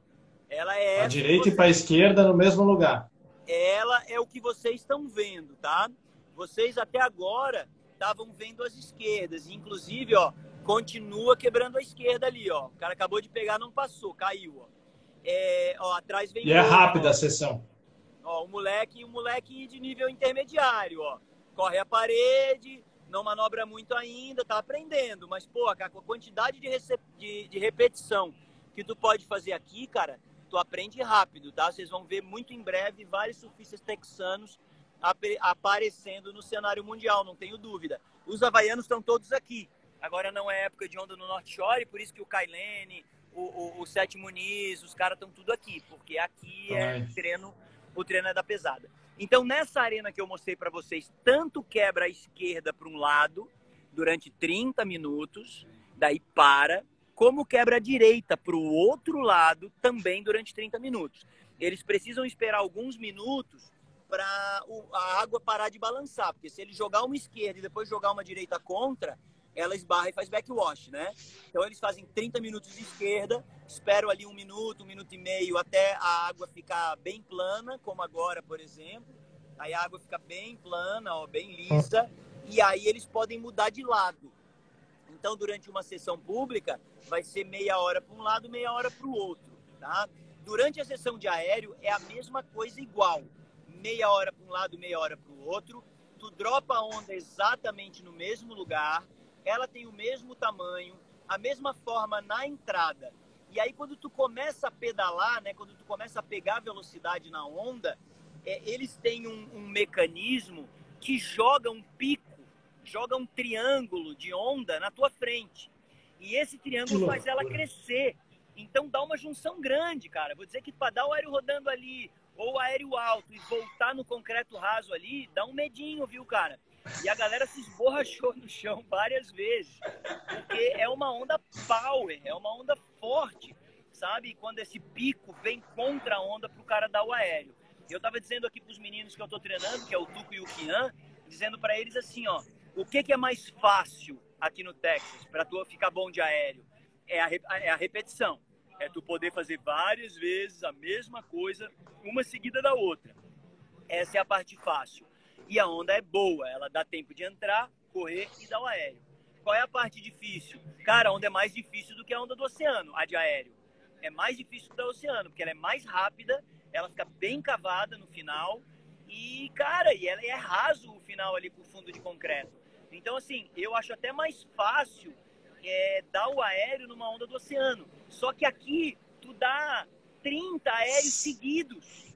Ela é a direita vocês... e para a esquerda no mesmo lugar. Ela é o que vocês estão vendo, tá? Vocês até agora estavam vendo as esquerdas, inclusive, ó, continua quebrando a esquerda ali, ó. O cara acabou de pegar, não passou, caiu, ó. É, ó atrás vem E é rápida ó. a sessão. Ó, o moleque, o moleque de nível intermediário, ó. Corre a parede, não manobra muito ainda, tá aprendendo, mas, pô, a quantidade de, de, de repetição que tu pode fazer aqui, cara, tu aprende rápido, tá? Vocês vão ver muito em breve vários surfistas texanos ap aparecendo no cenário mundial, não tenho dúvida. Os havaianos estão todos aqui. Agora não é época de onda no North Shore, por isso que o Kailene, o, o, o Sete Muniz, os caras estão tudo aqui, porque aqui é treino, o treino é da pesada. Então, nessa arena que eu mostrei para vocês, tanto quebra a esquerda para um lado durante 30 minutos, daí para, como quebra a direita para o outro lado também durante 30 minutos. Eles precisam esperar alguns minutos para a água parar de balançar, porque se ele jogar uma esquerda e depois jogar uma direita contra, ela esbarra e faz backwash, né? Então eles fazem 30 minutos de esquerda, esperam ali um minuto, um minuto e meio até a água ficar bem plana, como agora, por exemplo. Aí a água fica bem plana, ó, bem lisa, e aí eles podem mudar de lado. Então, durante uma sessão pública, vai ser meia hora para um lado, meia hora para o outro, tá? Durante a sessão de aéreo, é a mesma coisa igual. Meia hora para um lado, meia hora para o outro. Tu dropa a onda exatamente no mesmo lugar, ela tem o mesmo tamanho, a mesma forma na entrada. E aí, quando tu começa a pedalar, né, quando tu começa a pegar velocidade na onda, é, eles têm um, um mecanismo que joga um pico, joga um triângulo de onda na tua frente. E esse triângulo faz ela crescer. Então dá uma junção grande, cara. Vou dizer que para dar o aéreo rodando ali, ou o aéreo alto e voltar no concreto raso ali, dá um medinho, viu, cara? E a galera se esborrachou no chão várias vezes. Porque é uma onda power, é uma onda forte, sabe? Quando esse pico vem contra a onda pro cara dar o aéreo. Eu tava dizendo aqui pros meninos que eu tô treinando, que é o Tuco e o Kian, dizendo para eles assim, ó, o que que é mais fácil aqui no Texas para tu ficar bom de aéreo? É a, é a repetição. É tu poder fazer várias vezes a mesma coisa, uma seguida da outra. Essa é a parte fácil. E a onda é boa, ela dá tempo de entrar, correr e dar o aéreo. Qual é a parte difícil? Cara, a onda é mais difícil do que a onda do oceano, a de aéreo. É mais difícil que a do oceano, porque ela é mais rápida, ela fica bem cavada no final e, cara, e ela é raso o final ali com fundo de concreto. Então, assim, eu acho até mais fácil é, dar o aéreo numa onda do oceano. Só que aqui, tu dá 30 aéreos seguidos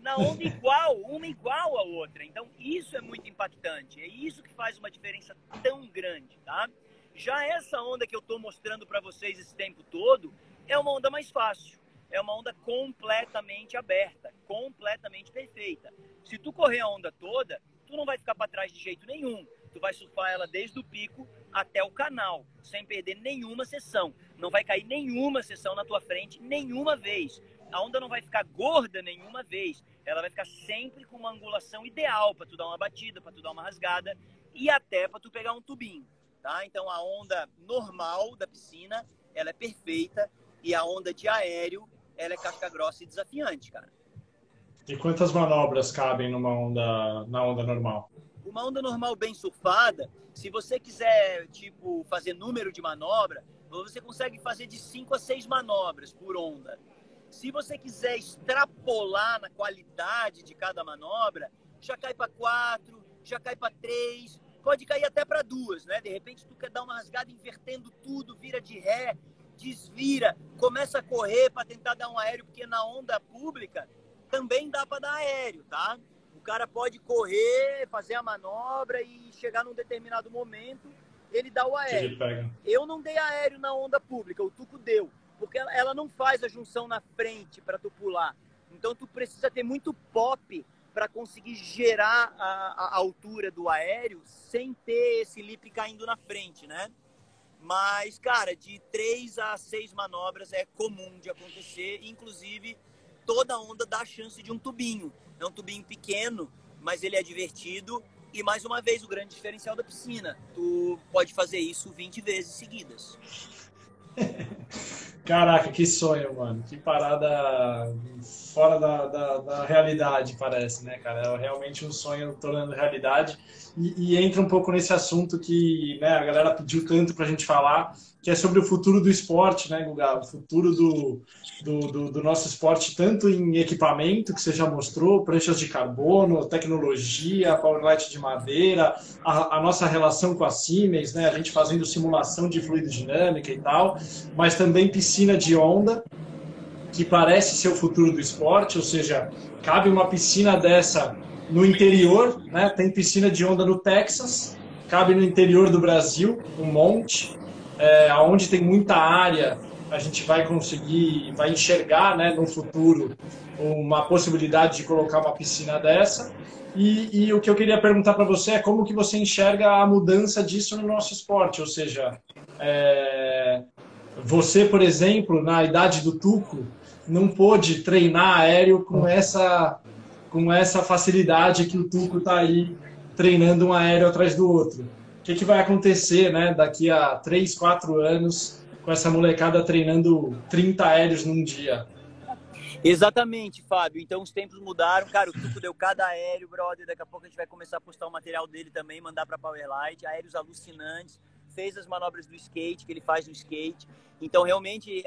na onda igual, uma igual à outra. Então, isso é muito impactante. É isso que faz uma diferença tão grande, tá? Já essa onda que eu estou mostrando para vocês esse tempo todo é uma onda mais fácil. É uma onda completamente aberta, completamente perfeita. Se tu correr a onda toda, tu não vai ficar para trás de jeito nenhum. Tu vai surfar ela desde o pico até o canal, sem perder nenhuma sessão. Não vai cair nenhuma sessão na tua frente, nenhuma vez a onda não vai ficar gorda nenhuma vez. Ela vai ficar sempre com uma angulação ideal para tu dar uma batida, para tu dar uma rasgada e até para tu pegar um tubinho, tá? Então a onda normal da piscina, ela é perfeita e a onda de aéreo, ela é casca grossa e desafiante, cara. E quantas manobras cabem numa onda na onda normal? Uma onda normal bem surfada, se você quiser, tipo, fazer número de manobra, você consegue fazer de 5 a 6 manobras por onda. Se você quiser extrapolar na qualidade de cada manobra, já cai para quatro, já cai para três, pode cair até para duas, né? De repente tu quer dar uma rasgada invertendo tudo, vira de ré, desvira, começa a correr para tentar dar um aéreo, porque na onda pública também dá para dar aéreo, tá? O cara pode correr, fazer a manobra e chegar num determinado momento, ele dá o aéreo. Eu não dei aéreo na onda pública, o Tuco deu porque ela não faz a junção na frente para tu pular. Então tu precisa ter muito pop para conseguir gerar a, a, altura do aéreo sem ter esse lip caindo na frente, né? Mas, cara, de três a seis manobras é comum de acontecer, inclusive toda onda dá a chance de um tubinho. É um tubinho pequeno, mas ele é divertido. E mais uma vez, o grande diferencial da piscina. Tu pode fazer isso 20 vezes seguidas. Caraca, que sonho, mano. Que parada fora da, da, da, realidade, parece, né, cara? É realmente um sonho tornando realidade. E, e, entra um pouco nesse assunto que né, a galera pediu tanto pra gente falar, que é sobre o futuro do esporte, né, Guga? O futuro do, do, do, do nosso esporte, tanto em equipamento, que você já mostrou, pranchas de carbono, tecnologia, powerlight de madeira, a, a nossa relação com a Siemens, né, a gente fazendo simulação de fluido dinâmica e tal, mas também piscina de onda, que parece ser o futuro do esporte, ou seja, cabe uma piscina dessa no interior, né? Tem piscina de onda no Texas, cabe no interior do Brasil, um monte, é, onde tem muita área a gente vai conseguir, vai enxergar né, no futuro uma possibilidade de colocar uma piscina dessa. E, e o que eu queria perguntar para você é como que você enxerga a mudança disso no nosso esporte, ou seja, é, você, por exemplo, na idade do Tuco, não pôde treinar aéreo com essa, com essa facilidade que o Tuco está aí treinando um aéreo atrás do outro. Que, que vai acontecer né, daqui a 3, 4 anos com essa molecada treinando 30 aéreos num dia? Exatamente, Fábio. Então os tempos mudaram. Cara, o Tuco deu cada aéreo, brother. Daqui a pouco a gente vai começar a postar o material dele também, mandar para Powerlight. Aéreos alucinantes. Fez as manobras do skate, que ele faz no skate. Então, realmente,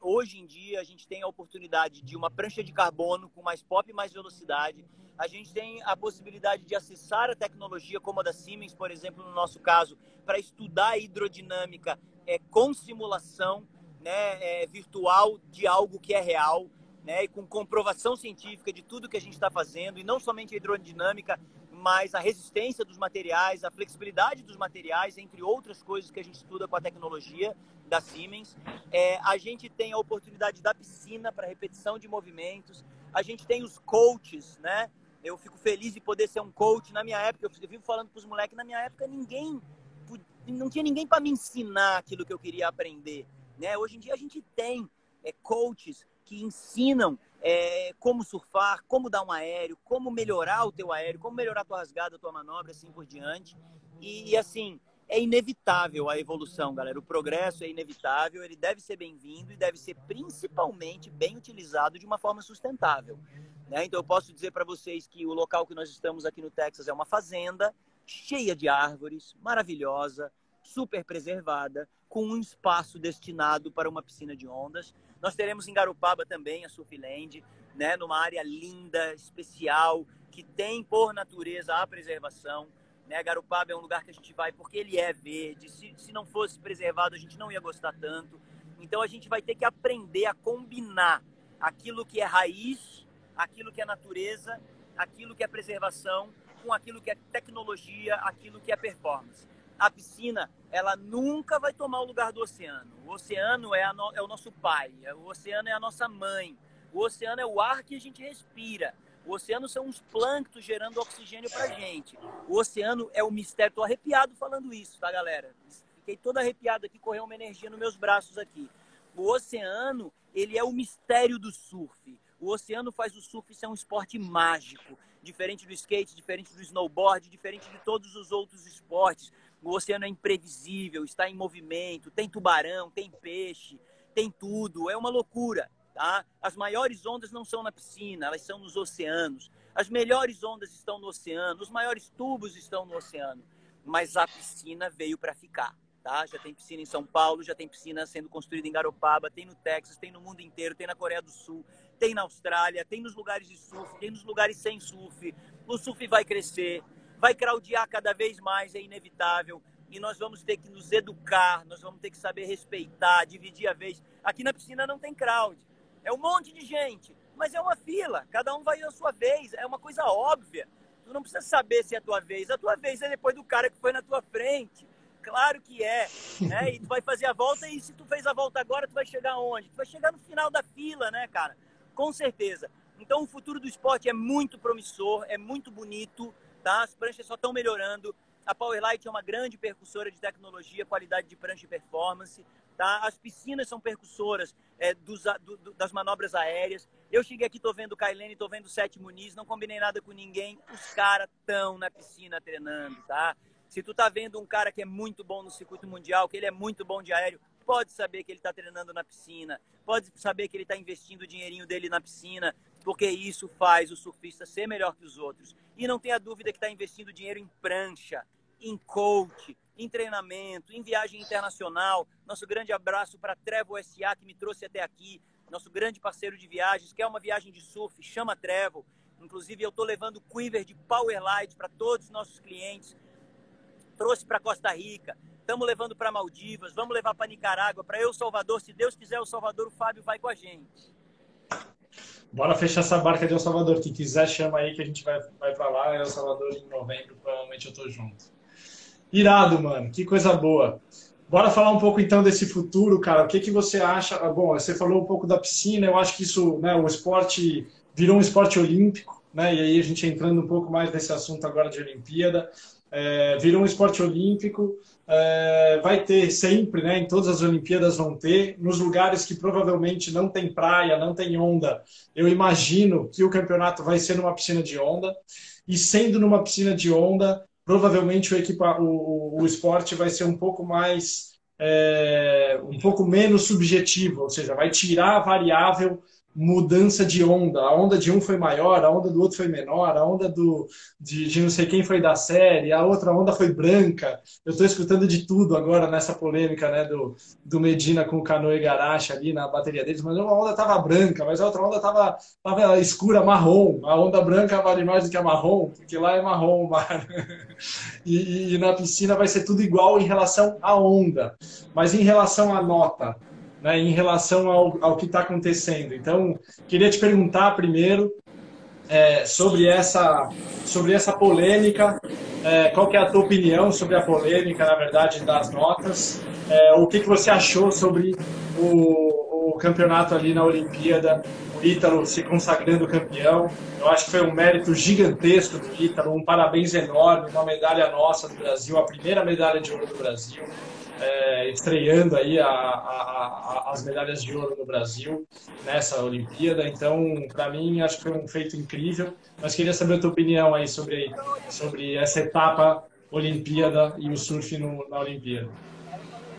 hoje em dia, a gente tem a oportunidade de uma prancha de carbono com mais pop e mais velocidade. A gente tem a possibilidade de acessar a tecnologia, como a da Siemens, por exemplo, no nosso caso, para estudar a hidrodinâmica é, com simulação né, é, virtual de algo que é real né, e com comprovação científica de tudo que a gente está fazendo, e não somente a hidrodinâmica, mas a resistência dos materiais, a flexibilidade dos materiais, entre outras coisas que a gente estuda com a tecnologia da Siemens. É, a gente tem a oportunidade da piscina para repetição de movimentos, a gente tem os coaches, né? Eu fico feliz de poder ser um coach. Na minha época, eu vivo falando para os moleques, na minha época ninguém, não tinha ninguém para me ensinar aquilo que eu queria aprender. Né? Hoje em dia a gente tem é, coaches que ensinam é, como surfar, como dar um aéreo, como melhorar o teu aéreo, como melhorar a tua rasgada, a tua manobra, assim por diante. E, e assim, é inevitável a evolução, galera. O progresso é inevitável, ele deve ser bem-vindo e deve ser principalmente bem utilizado de uma forma sustentável. Né? Então, eu posso dizer para vocês que o local que nós estamos aqui no Texas é uma fazenda cheia de árvores, maravilhosa, super preservada, com um espaço destinado para uma piscina de ondas. Nós teremos em Garopaba também a Surfland, né, numa área linda, especial, que tem por natureza a preservação. Né? Garopaba é um lugar que a gente vai porque ele é verde. Se, se não fosse preservado, a gente não ia gostar tanto. Então a gente vai ter que aprender a combinar aquilo que é raiz, aquilo que é natureza, aquilo que é preservação, com aquilo que é tecnologia, aquilo que é performance a piscina ela nunca vai tomar o lugar do oceano. O oceano é, no, é o nosso pai, é, o oceano é a nossa mãe, o oceano é o ar que a gente respira. O oceano são os plânctons gerando oxigênio pra gente. O oceano é o mistério. Tô arrepiado falando isso, tá, galera? Fiquei todo arrepiado aqui, correu uma energia nos meus braços aqui. O oceano, ele é o mistério do surf. O oceano faz o surf ser um esporte mágico, diferente do skate, diferente do snowboard, diferente de todos os outros esportes. O oceano é imprevisível, está em movimento, tem tubarão, tem peixe, tem tudo. É uma loucura, tá? As maiores ondas não são na piscina, elas são nos oceanos. As melhores ondas estão no oceano, os maiores tubos estão no oceano. Mas a piscina veio para ficar, tá? Já tem piscina em São Paulo, já tem piscina sendo construída em Garopaba, tem no Texas, tem no mundo inteiro, tem na Coreia do Sul, tem na Austrália, tem nos lugares de surf, tem nos lugares sem surf. O surf vai crescer, vai craudiar cada vez mais, é inevitável. E nós vamos ter que nos educar, nós vamos ter que saber respeitar, dividir a vez. Aqui na piscina não tem crowd. É um monte de gente, mas é uma fila. Cada um vai à sua vez. É uma coisa óbvia. Tu não precisa saber se é a tua vez. A tua vez é depois do cara que foi na tua frente. Claro que é. Né? E tu vai fazer a volta e se tu fez a volta agora, tu vai chegar onde? Tu vai chegar no final da fila, né, cara? Com certeza. Então o futuro do esporte é muito promissor, é muito bonito tá? As pranchas só estão melhorando. A Powerlight é uma grande percussora de tecnologia, qualidade de prancha e performance. Tá? As piscinas são percussoras é, dos, do, das manobras aéreas. Eu cheguei aqui, tô vendo Kailene, tô vendo Sete Muniz, não combinei nada com ninguém. Os caras estão na piscina treinando, tá? Se tu tá vendo um cara que é muito bom no circuito mundial, que ele é muito bom de aéreo, pode saber que ele está treinando na piscina, pode saber que ele está investindo o dinheirinho dele na piscina, porque isso faz o surfista ser melhor que os outros. E não tenha dúvida que está investindo dinheiro em prancha, em coach, em treinamento, em viagem internacional. Nosso grande abraço para Trevo SA, que me trouxe até aqui, nosso grande parceiro de viagens, que é uma viagem de surf, chama Trevo. Inclusive, eu estou levando quiver de Powerlight para todos os nossos clientes. Trouxe para Costa Rica, estamos levando para Maldivas, vamos levar para Nicarágua, para El Salvador. Se Deus quiser, o Salvador, o Fábio vai com a gente. Bora fechar essa barca de El Salvador. Quem quiser, chama aí que a gente vai, vai para lá. El Salvador em novembro, provavelmente eu tô junto. Irado, mano. Que coisa boa. Bora falar um pouco então desse futuro, cara. O que, que você acha? Ah, bom, você falou um pouco da piscina, eu acho que isso, né, o esporte virou um esporte olímpico, né? E aí a gente entrando um pouco mais nesse assunto agora de Olimpíada, é, virou um esporte olímpico, é, vai ter sempre, né? Em todas as Olimpíadas vão ter, nos lugares que provavelmente não tem praia, não tem onda. Eu imagino que o campeonato vai ser numa piscina de onda e sendo numa piscina de onda, provavelmente o, equipa, o, o esporte vai ser um pouco mais, é, um pouco menos subjetivo, ou seja, vai tirar a variável mudança de onda. A onda de um foi maior, a onda do outro foi menor, a onda do, de, de não sei quem foi da série, a outra onda foi branca. Eu estou escutando de tudo agora nessa polêmica né, do, do Medina com o Cano e Garache ali na bateria deles, mas uma onda estava branca, mas a outra onda estava tava escura, marrom. A onda branca vale mais do que a marrom, porque lá é marrom o mar. e, e na piscina vai ser tudo igual em relação à onda, mas em relação à nota né, em relação ao, ao que está acontecendo. Então, queria te perguntar primeiro é, sobre, essa, sobre essa polêmica, é, qual que é a tua opinião sobre a polêmica, na verdade, das notas, é, o que, que você achou sobre o, o campeonato ali na Olimpíada, o Ítalo se consagrando campeão. Eu acho que foi um mérito gigantesco do Ítalo, um parabéns enorme, uma medalha nossa do Brasil, a primeira medalha de ouro do Brasil é, estreando aí a, a, a, as medalhas de ouro no Brasil nessa Olimpíada. Então, para mim, acho que foi um feito incrível. Mas queria saber a tua opinião aí sobre, sobre essa etapa Olimpíada e o surf no, na Olimpíada.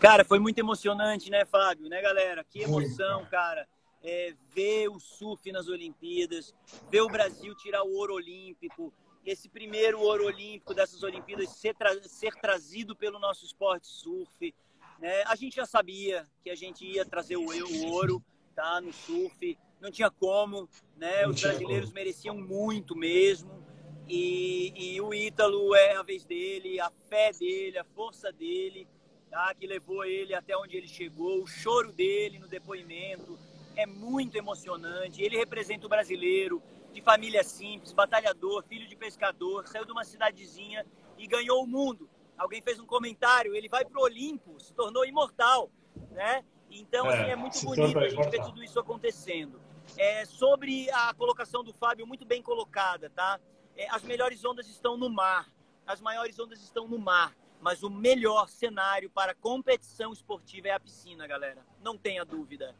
Cara, foi muito emocionante, né, Fábio? Né, galera? Que emoção, muito. cara. É, ver o surf nas Olimpíadas, ver o Brasil tirar o ouro olímpico, esse primeiro ouro olímpico dessas Olimpíadas ser, tra ser trazido pelo nosso esporte surf. Né? A gente já sabia que a gente ia trazer o, o ouro tá, no surf, não tinha como, né? os brasileiros mereciam muito mesmo. E, e, o Ítalo é a vez dele, a fé dele, a força dele, tá? que levou ele até onde ele chegou, o choro dele no depoimento é muito emocionante. Ele representa o brasileiro, de família simples, batalhador, filho de pescador, saiu de uma cidadezinha e ganhou o mundo. Alguém fez um comentário, ele vai para o Olimpo, se tornou imortal, né? Então, é, assim, é muito bonito a gente ver tudo isso acontecendo. É, sobre a colocação do Fábio, muito bem colocada, tá? É, as melhores ondas estão no mar, as maiores ondas estão no mar, mas o melhor cenário para competição esportiva é a piscina, galera. Não tenha dúvida.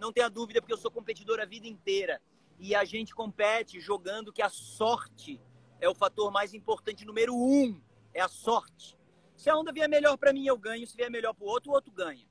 Não tenha dúvida, porque eu sou competidor a vida inteira e a gente compete jogando que a sorte é o fator mais importante, número um, é a sorte. Se a onda vier melhor para mim, eu ganho. Se vier melhor para o outro, o outro ganha.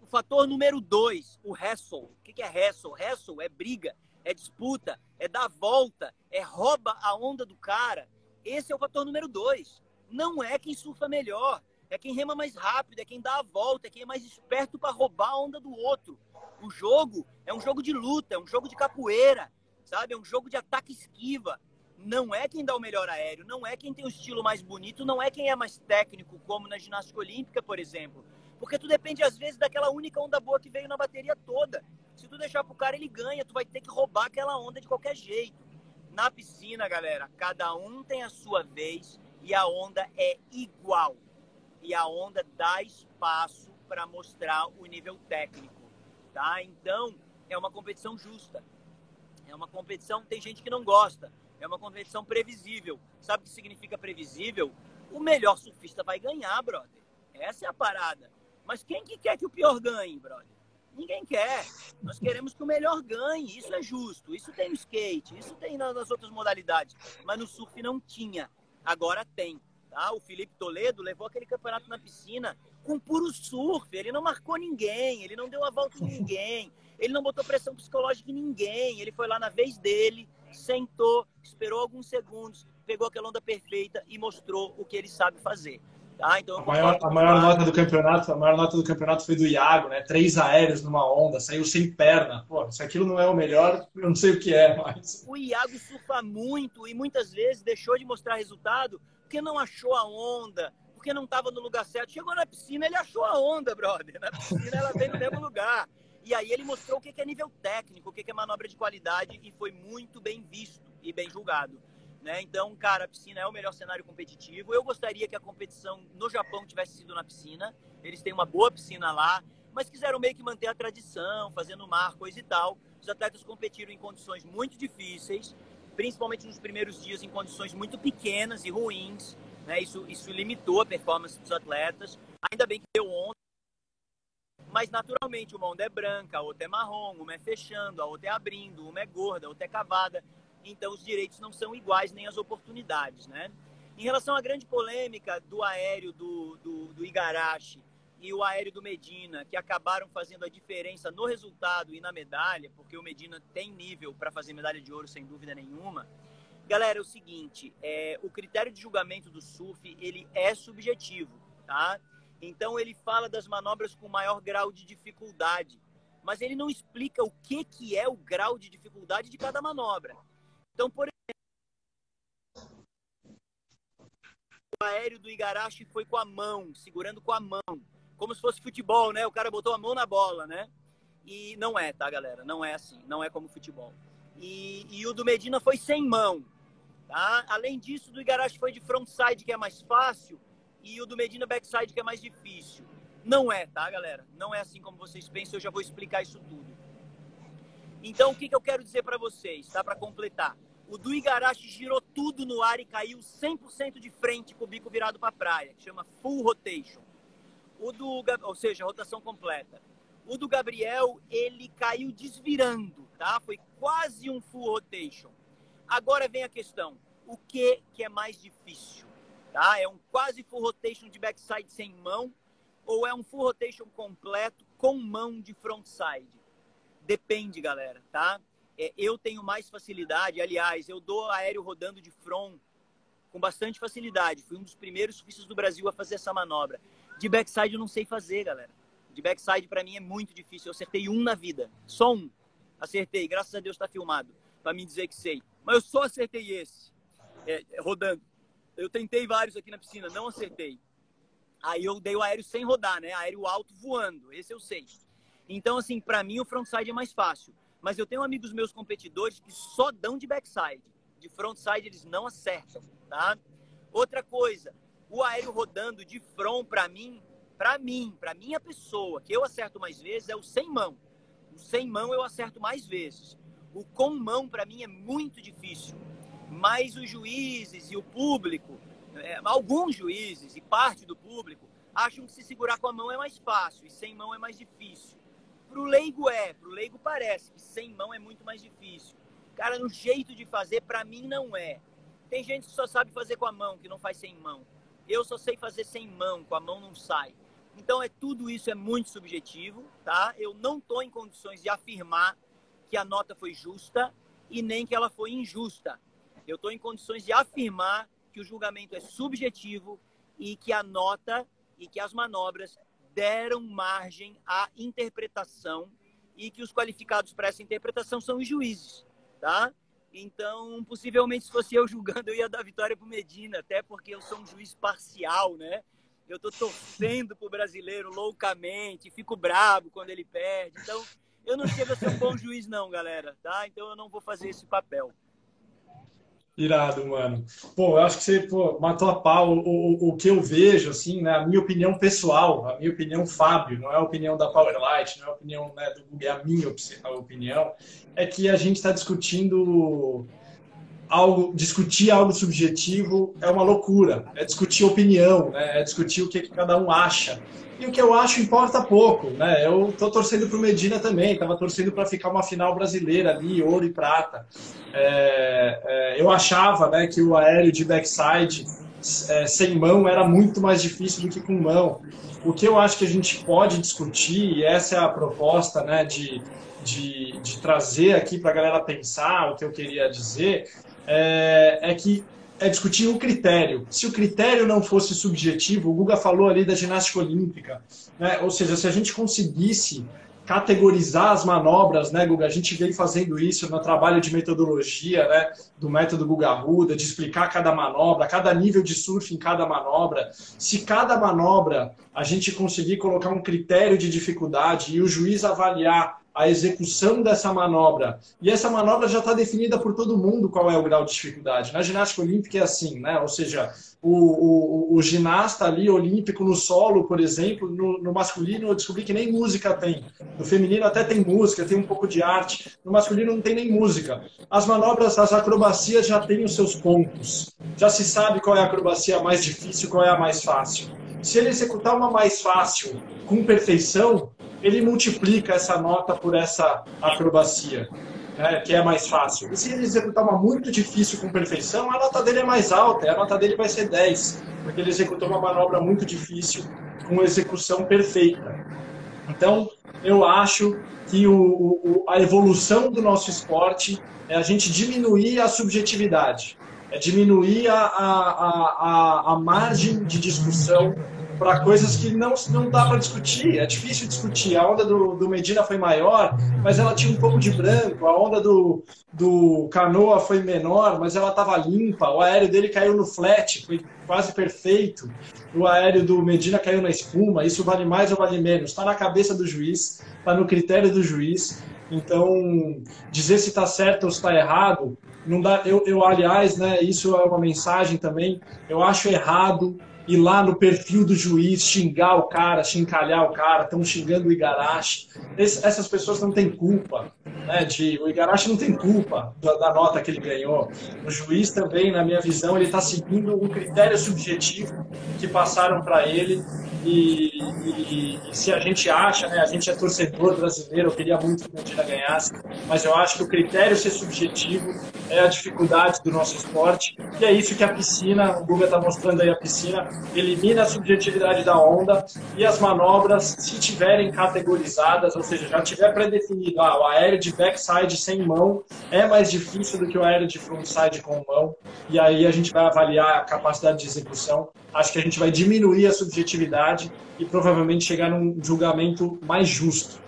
O fator número dois, o wrestle. O que é wrestle? Wrestle é briga, é disputa, é dar volta, é rouba a onda do cara. Esse é o fator número dois. Não é quem surfa melhor, é quem rema mais rápido, é quem dá a volta, é quem é mais esperto para roubar a onda do outro. O jogo é um jogo de luta, é um jogo de capoeira, sabe? É um jogo de ataque esquiva. Não é quem dá o melhor aéreo, não é quem tem o estilo mais bonito, não é quem é mais técnico, como na ginástica olímpica, por exemplo. Porque tu depende, às vezes, daquela única onda boa que veio na bateria toda. Se tu deixar pro cara, ele ganha, tu vai ter que roubar aquela onda de qualquer jeito. Na piscina, galera, cada um tem a sua vez e a onda é igual. E a onda dá espaço para mostrar o nível técnico tá? Então, é uma competição justa. É uma competição, tem gente que não gosta. É uma competição previsível. Sabe o que significa previsível? O melhor surfista vai ganhar, brother. Essa é a parada. Mas quem que quer que o pior ganhe, brother? Ninguém quer. Nós queremos que o melhor ganhe. Isso é justo. Isso tem no skate, isso tem nas outras modalidades. Mas no surf não tinha. Agora tem. Tá? O Felipe Toledo levou aquele campeonato na piscina com puro surf. Ele não marcou ninguém, ele não deu a volta em ninguém, ele não botou pressão psicológica em ninguém. Ele foi lá na vez dele, sentou, esperou alguns segundos, pegou aquela onda perfeita e mostrou o que ele sabe fazer. Tá? Então, a maior, a maior nota do campeonato, a maior nota do campeonato foi do Iago, né? Três aéreos numa onda, saiu sem perna. Pô, se aquilo não é o melhor, eu não sei o que é, mas. O Iago surfa muito e muitas vezes deixou de mostrar resultado porque não achou a onda, porque não estava no lugar certo. Chegou na piscina, ele achou a onda, brother. Na piscina ela veio no mesmo lugar. E aí ele mostrou o que é nível técnico, o que é manobra de qualidade e foi muito bem visto e bem julgado. Né? Então, cara, a piscina é o melhor cenário competitivo. Eu gostaria que a competição no Japão tivesse sido na piscina. Eles têm uma boa piscina lá, mas quiseram meio que manter a tradição, fazendo mar, coisa e tal. Os atletas competiram em condições muito difíceis, principalmente nos primeiros dias em condições muito pequenas e ruins. Né? Isso, isso limitou a performance dos atletas. Ainda bem que deu ontem. Mas naturalmente uma onda é branca, a outra é marrom, uma é fechando, a outra é abrindo, uma é gorda, a outra é cavada então os direitos não são iguais nem as oportunidades, né? Em relação à grande polêmica do aéreo do, do, do Igarashi e o aéreo do Medina, que acabaram fazendo a diferença no resultado e na medalha, porque o Medina tem nível para fazer medalha de ouro sem dúvida nenhuma. Galera, é o seguinte, é, o critério de julgamento do surf, ele é subjetivo, tá? Então ele fala das manobras com maior grau de dificuldade, mas ele não explica o que, que é o grau de dificuldade de cada manobra. Então, por exemplo, o aéreo do Igarashi foi com a mão, segurando com a mão, como se fosse futebol, né? O cara botou a mão na bola, né? E não é, tá, galera? Não é assim, não é como futebol. E, e o do Medina foi sem mão, tá? Além disso, do Igarashi foi de frontside, que é mais fácil, e o do Medina backside, que é mais difícil. Não é, tá, galera? Não é assim como vocês pensam, eu já vou explicar isso tudo. Então, o que, que eu quero dizer para vocês, tá? Para completar. O do Igarashi girou tudo no ar e caiu 100% de frente com o bico virado para a praia, que chama full rotation. O do, ou seja, rotação completa. O do Gabriel, ele caiu desvirando, tá? Foi quase um full rotation. Agora vem a questão, o que que é mais difícil? Tá? É um quase full rotation de backside sem mão ou é um full rotation completo com mão de frontside? Depende, galera, tá? É, eu tenho mais facilidade, aliás, eu dou aéreo rodando de front com bastante facilidade. Fui um dos primeiros surfistas do Brasil a fazer essa manobra. De backside eu não sei fazer, galera. De backside para mim é muito difícil. Eu acertei um na vida, só um. Acertei, graças a Deus está filmado para me dizer que sei. Mas eu só acertei esse, é, rodando. Eu tentei vários aqui na piscina, não acertei. Aí eu dei o aéreo sem rodar, né? Aéreo alto voando. Esse eu sei. Então, assim, para mim o frontside é mais fácil. Mas eu tenho amigos meus competidores que só dão de backside. De frontside eles não acertam, tá? Outra coisa, o aéreo rodando de front para mim, para mim, para minha pessoa, que eu acerto mais vezes é o sem mão. O sem mão eu acerto mais vezes. O com mão para mim é muito difícil. Mas os juízes e o público, é, alguns juízes e parte do público acham que se segurar com a mão é mais fácil e sem mão é mais difícil. Pro leigo é, pro leigo parece que sem mão é muito mais difícil. Cara, no jeito de fazer, para mim não é. Tem gente que só sabe fazer com a mão, que não faz sem mão. Eu só sei fazer sem mão, com a mão não sai. Então é tudo isso é muito subjetivo, tá? Eu não tô em condições de afirmar que a nota foi justa e nem que ela foi injusta. Eu estou em condições de afirmar que o julgamento é subjetivo e que a nota e que as manobras deram margem à interpretação e que os qualificados para essa interpretação são os juízes, tá? Então, possivelmente, se fosse eu julgando, eu ia dar vitória para o Medina, até porque eu sou um juiz parcial, né? Eu estou torcendo para o brasileiro loucamente, fico bravo quando ele perde. Então, eu não chego a ser um bom juiz, não, galera, tá? Então, eu não vou fazer esse papel. Irado, mano. Pô, eu acho que você pô, matou a pau. O, o, o, que eu vejo, assim, né, a minha opinião pessoal, a minha opinião Fábio, não é a opinião da Powerlight, não é a opinião né, do Google, é a minha opinião, é que a gente está discutindo algo, discutir algo subjetivo é uma loucura. É discutir opinião, né, é discutir o que, que cada um acha. E o que eu acho importa pouco, né? Eu tô torcendo pro Medina também, tava torcendo para ficar uma final brasileira ali, ouro e prata. É, é, eu achava, né, que o aéreo de backside é, sem mão era muito mais difícil do que com mão. O que eu acho que a gente pode discutir, e essa é a proposta, né, de, de, de trazer aqui para a galera pensar o que eu queria dizer, é, é que é discutir o critério. Se o critério não fosse subjetivo, o Guga falou ali da ginástica olímpica, né? ou seja, se a gente conseguisse categorizar as manobras, né, Guga? A gente veio fazendo isso no trabalho de metodologia, né, do método Guga Ruda, de explicar cada manobra, cada nível de surf em cada manobra. Se cada manobra a gente conseguir colocar um critério de dificuldade e o juiz avaliar a execução dessa manobra. E essa manobra já está definida por todo mundo qual é o grau de dificuldade. Na ginástica olímpica é assim, né? Ou seja, o, o, o ginasta ali olímpico no solo, por exemplo, no, no, masculino eu descobri que nem música tem. No feminino até tem música, tem um pouco de arte. No masculino não tem nem música. As manobras, as acrobacias já têm os seus pontos. Já se sabe qual é a acrobacia mais difícil, qual é a mais fácil. Se ele executar uma mais fácil com perfeição, ele multiplica essa nota por essa acrobacia, né, que é mais fácil. E se ele executar uma muito difícil com perfeição, a nota dele é mais alta, a nota dele vai ser 10, porque ele executou uma manobra muito difícil com execução perfeita. Então, eu acho que o, o, a evolução do nosso esporte é a gente diminuir a subjetividade, é diminuir a, a, a, a margem de discussão para coisas que não, não dá para discutir. É difícil discutir. A onda do, do Medina foi maior, mas ela tinha um pouco de branco. A onda do, do Canoa foi menor, mas ela estava limpa. O aéreo dele caiu no flat, foi quase perfeito. O aéreo do Medina caiu na espuma. Isso vale mais ou vale menos? Está na cabeça do juiz, está no critério do juiz. Então, dizer se está certo ou se está errado, não dá. Eu, eu, aliás, né, isso é uma mensagem também. Eu acho errado ir lá no perfil do juiz, xingar o cara, chincalhar o cara, estão xingando o Igarashi. Essas pessoas não têm culpa. Né, de, o Igarashi não tem culpa da, da, nota que ele ganhou. O juiz também, na minha visão, ele está seguindo um critério subjetivo que passaram para ele. E, e, se a gente acha, né, a gente é torcedor brasileiro, eu queria muito que o Medina ganhasse, mas eu acho que o critério ser subjetivo é a dificuldade do nosso esporte. E é isso que a piscina, o Guga está mostrando aí a piscina, elimina a subjetividade da onda e as manobras, se tiverem categorizadas, ou seja, já tiver pré-definido, ah, o aéreo de backside sem mão é mais difícil do que o aéreo de frontside com mão, e aí a gente vai avaliar a capacidade de execução. Acho que a gente vai diminuir a subjetividade e provavelmente chegar num julgamento mais justo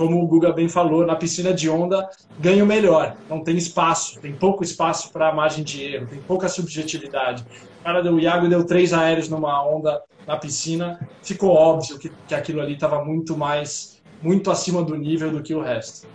como o Guga bem falou, na piscina de onda ganha o melhor. Não tem espaço, tem pouco espaço para margem de erro, tem pouca subjetividade. O cara deu, o Iago deu três aéreos numa onda na piscina, ficou óbvio que, que aquilo ali estava muito mais, muito acima do nível do que o resto.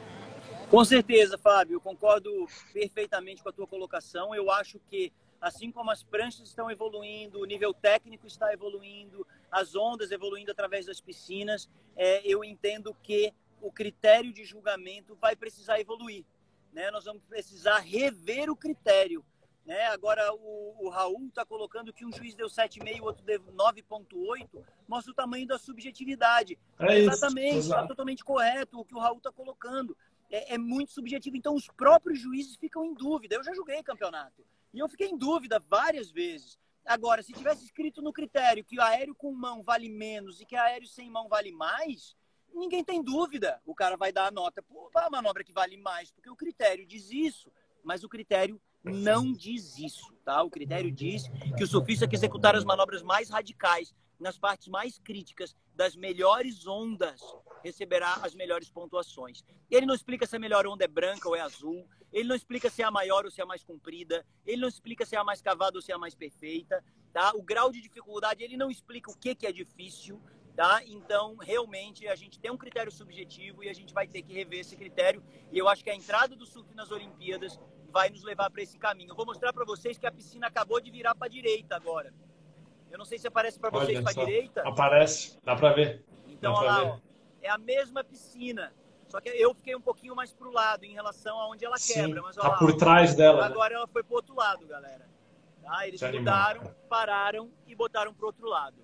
Com certeza, Fábio, concordo perfeitamente com a tua colocação. Eu acho que assim como as pranchas estão evoluindo, o nível técnico está evoluindo, as ondas evoluindo através das piscinas, é, eu entendo que o critério de julgamento vai precisar evoluir. Né? Nós vamos precisar rever o critério. Né? Agora, o, o Raul está colocando que um juiz deu 7,5 outro deu 9,8, mostra o tamanho da subjetividade. É Exatamente, está totalmente correto o que o Raul está colocando. É, é, muito subjetivo. Então, os próprios juízes ficam em dúvida. Eu já julguei campeonato e eu fiquei em dúvida várias vezes. Agora, se tivesse escrito no critério que o aéreo com mão vale menos e que aéreo sem mão vale mais, ninguém tem dúvida. O cara vai dar a nota para a manobra que vale mais, porque o critério diz isso, mas o critério não diz isso, tá? O critério diz que o surfista que executar as manobras mais radicais nas partes mais críticas das melhores ondas receberá as melhores pontuações. Ele não explica se a melhor onda é branca ou é azul, ele não explica se é a maior ou se é a mais comprida, ele não explica se é a mais cavada ou se é a mais perfeita, tá? O grau de dificuldade, ele não explica o que que é difícil, Tá? Então, realmente, a gente tem um critério subjetivo e a gente vai ter que rever esse critério. E eu acho que a entrada do surf nas Olimpíadas vai nos levar para esse caminho. Eu vou mostrar para vocês que a piscina acabou de virar para a direita agora. Eu não sei se aparece para vocês para a direita. Aparece, dá para ver. Então, olha lá, ó, é a mesma piscina. Só que eu fiquei um pouquinho mais para o lado em relação a onde ela Sim, quebra. Mas, tá por trás dela. Né? Agora né? ela foi para o outro lado, galera. Tá? Eles mudaram, pararam e botaram para outro lado.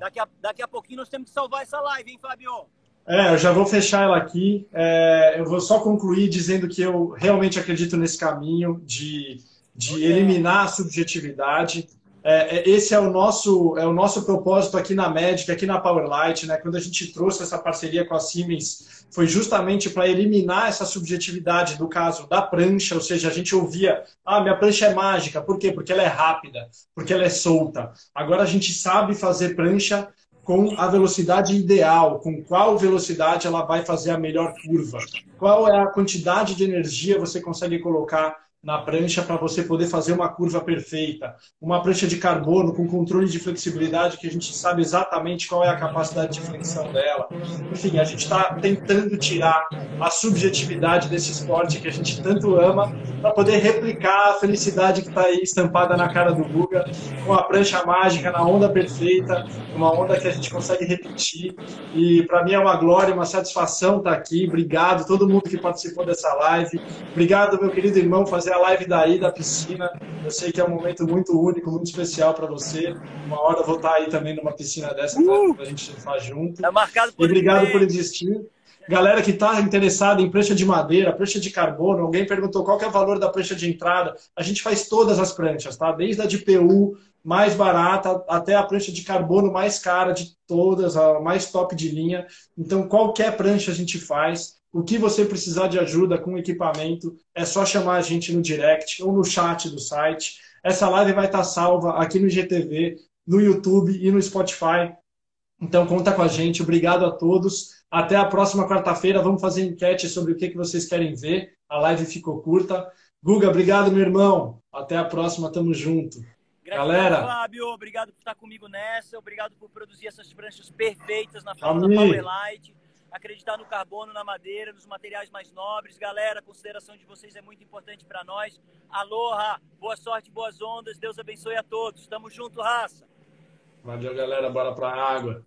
Daqui a, daqui a pouquinho nós temos que salvar essa live, hein, Fabio? É, eu já vou fechar ela aqui. É, eu vou só concluir dizendo que eu realmente acredito nesse caminho de, de eliminar a subjetividade. É, é, esse é o nosso é o nosso propósito aqui na Magic, aqui na Powerlight, né? Quando a gente trouxe essa parceria com a Siemens, foi justamente para eliminar essa subjetividade do caso da prancha, ou seja, a gente ouvia, ah, minha prancha é mágica, por quê? Porque ela é rápida, porque ela é solta. Agora a gente sabe fazer prancha com a velocidade ideal, com qual velocidade ela vai fazer a melhor curva, qual é a quantidade de energia você consegue colocar na prancha para você poder fazer uma curva perfeita. Uma prancha de carbono com controle de flexibilidade que a gente sabe exatamente qual é a capacidade de flexão dela. Enfim, a gente está tentando tirar a subjetividade desse esporte que a gente tanto ama para poder replicar a felicidade que está aí estampada na cara do Guga com a prancha mágica na onda perfeita, uma onda que a gente consegue repetir. E para mim é uma glória, uma satisfação estar tá aqui. Obrigado todo mundo que participou dessa live. Obrigado, meu querido irmão, fazer fazer a live daí da piscina. Eu sei que é um momento muito único, muito especial para você. Uma hora eu vou estar aí também numa piscina dessa uh! para a gente surfar junto. É marcado por e obrigado por existir. Galera que está interessada em prancha de madeira, prancha de carbono, alguém perguntou qual é o valor da prancha de entrada. A gente faz todas as pranchas, tá? Desde a de PU, mais barata, até a prancha de carbono mais cara de todas, a mais top de linha. Então, qualquer prancha a gente faz. O que você precisar de ajuda com equipamento, é só chamar a gente no direct ou no chat do site. Essa live vai estar salva aqui no GTV, no YouTube e no Spotify. Então conta com a gente. Obrigado a todos. Até a próxima quarta-feira. Vamos fazer enquete sobre o que, que vocês querem ver. A live ficou curta. Guga, obrigado, meu irmão. Até a próxima. Tamo junto. Gratidão, Galera. Fábio, obrigado por estar comigo nessa. Obrigado por produzir essas pranchas perfeitas na forma da Powerlight acreditar no carbono, na madeira, nos materiais mais nobres. Galera, a consideração de vocês é muito importante para nós. Aloha, boa sorte, boas ondas. Deus abençoe a todos. Tamo junto, raça. Valeu, galera. Bora pra água.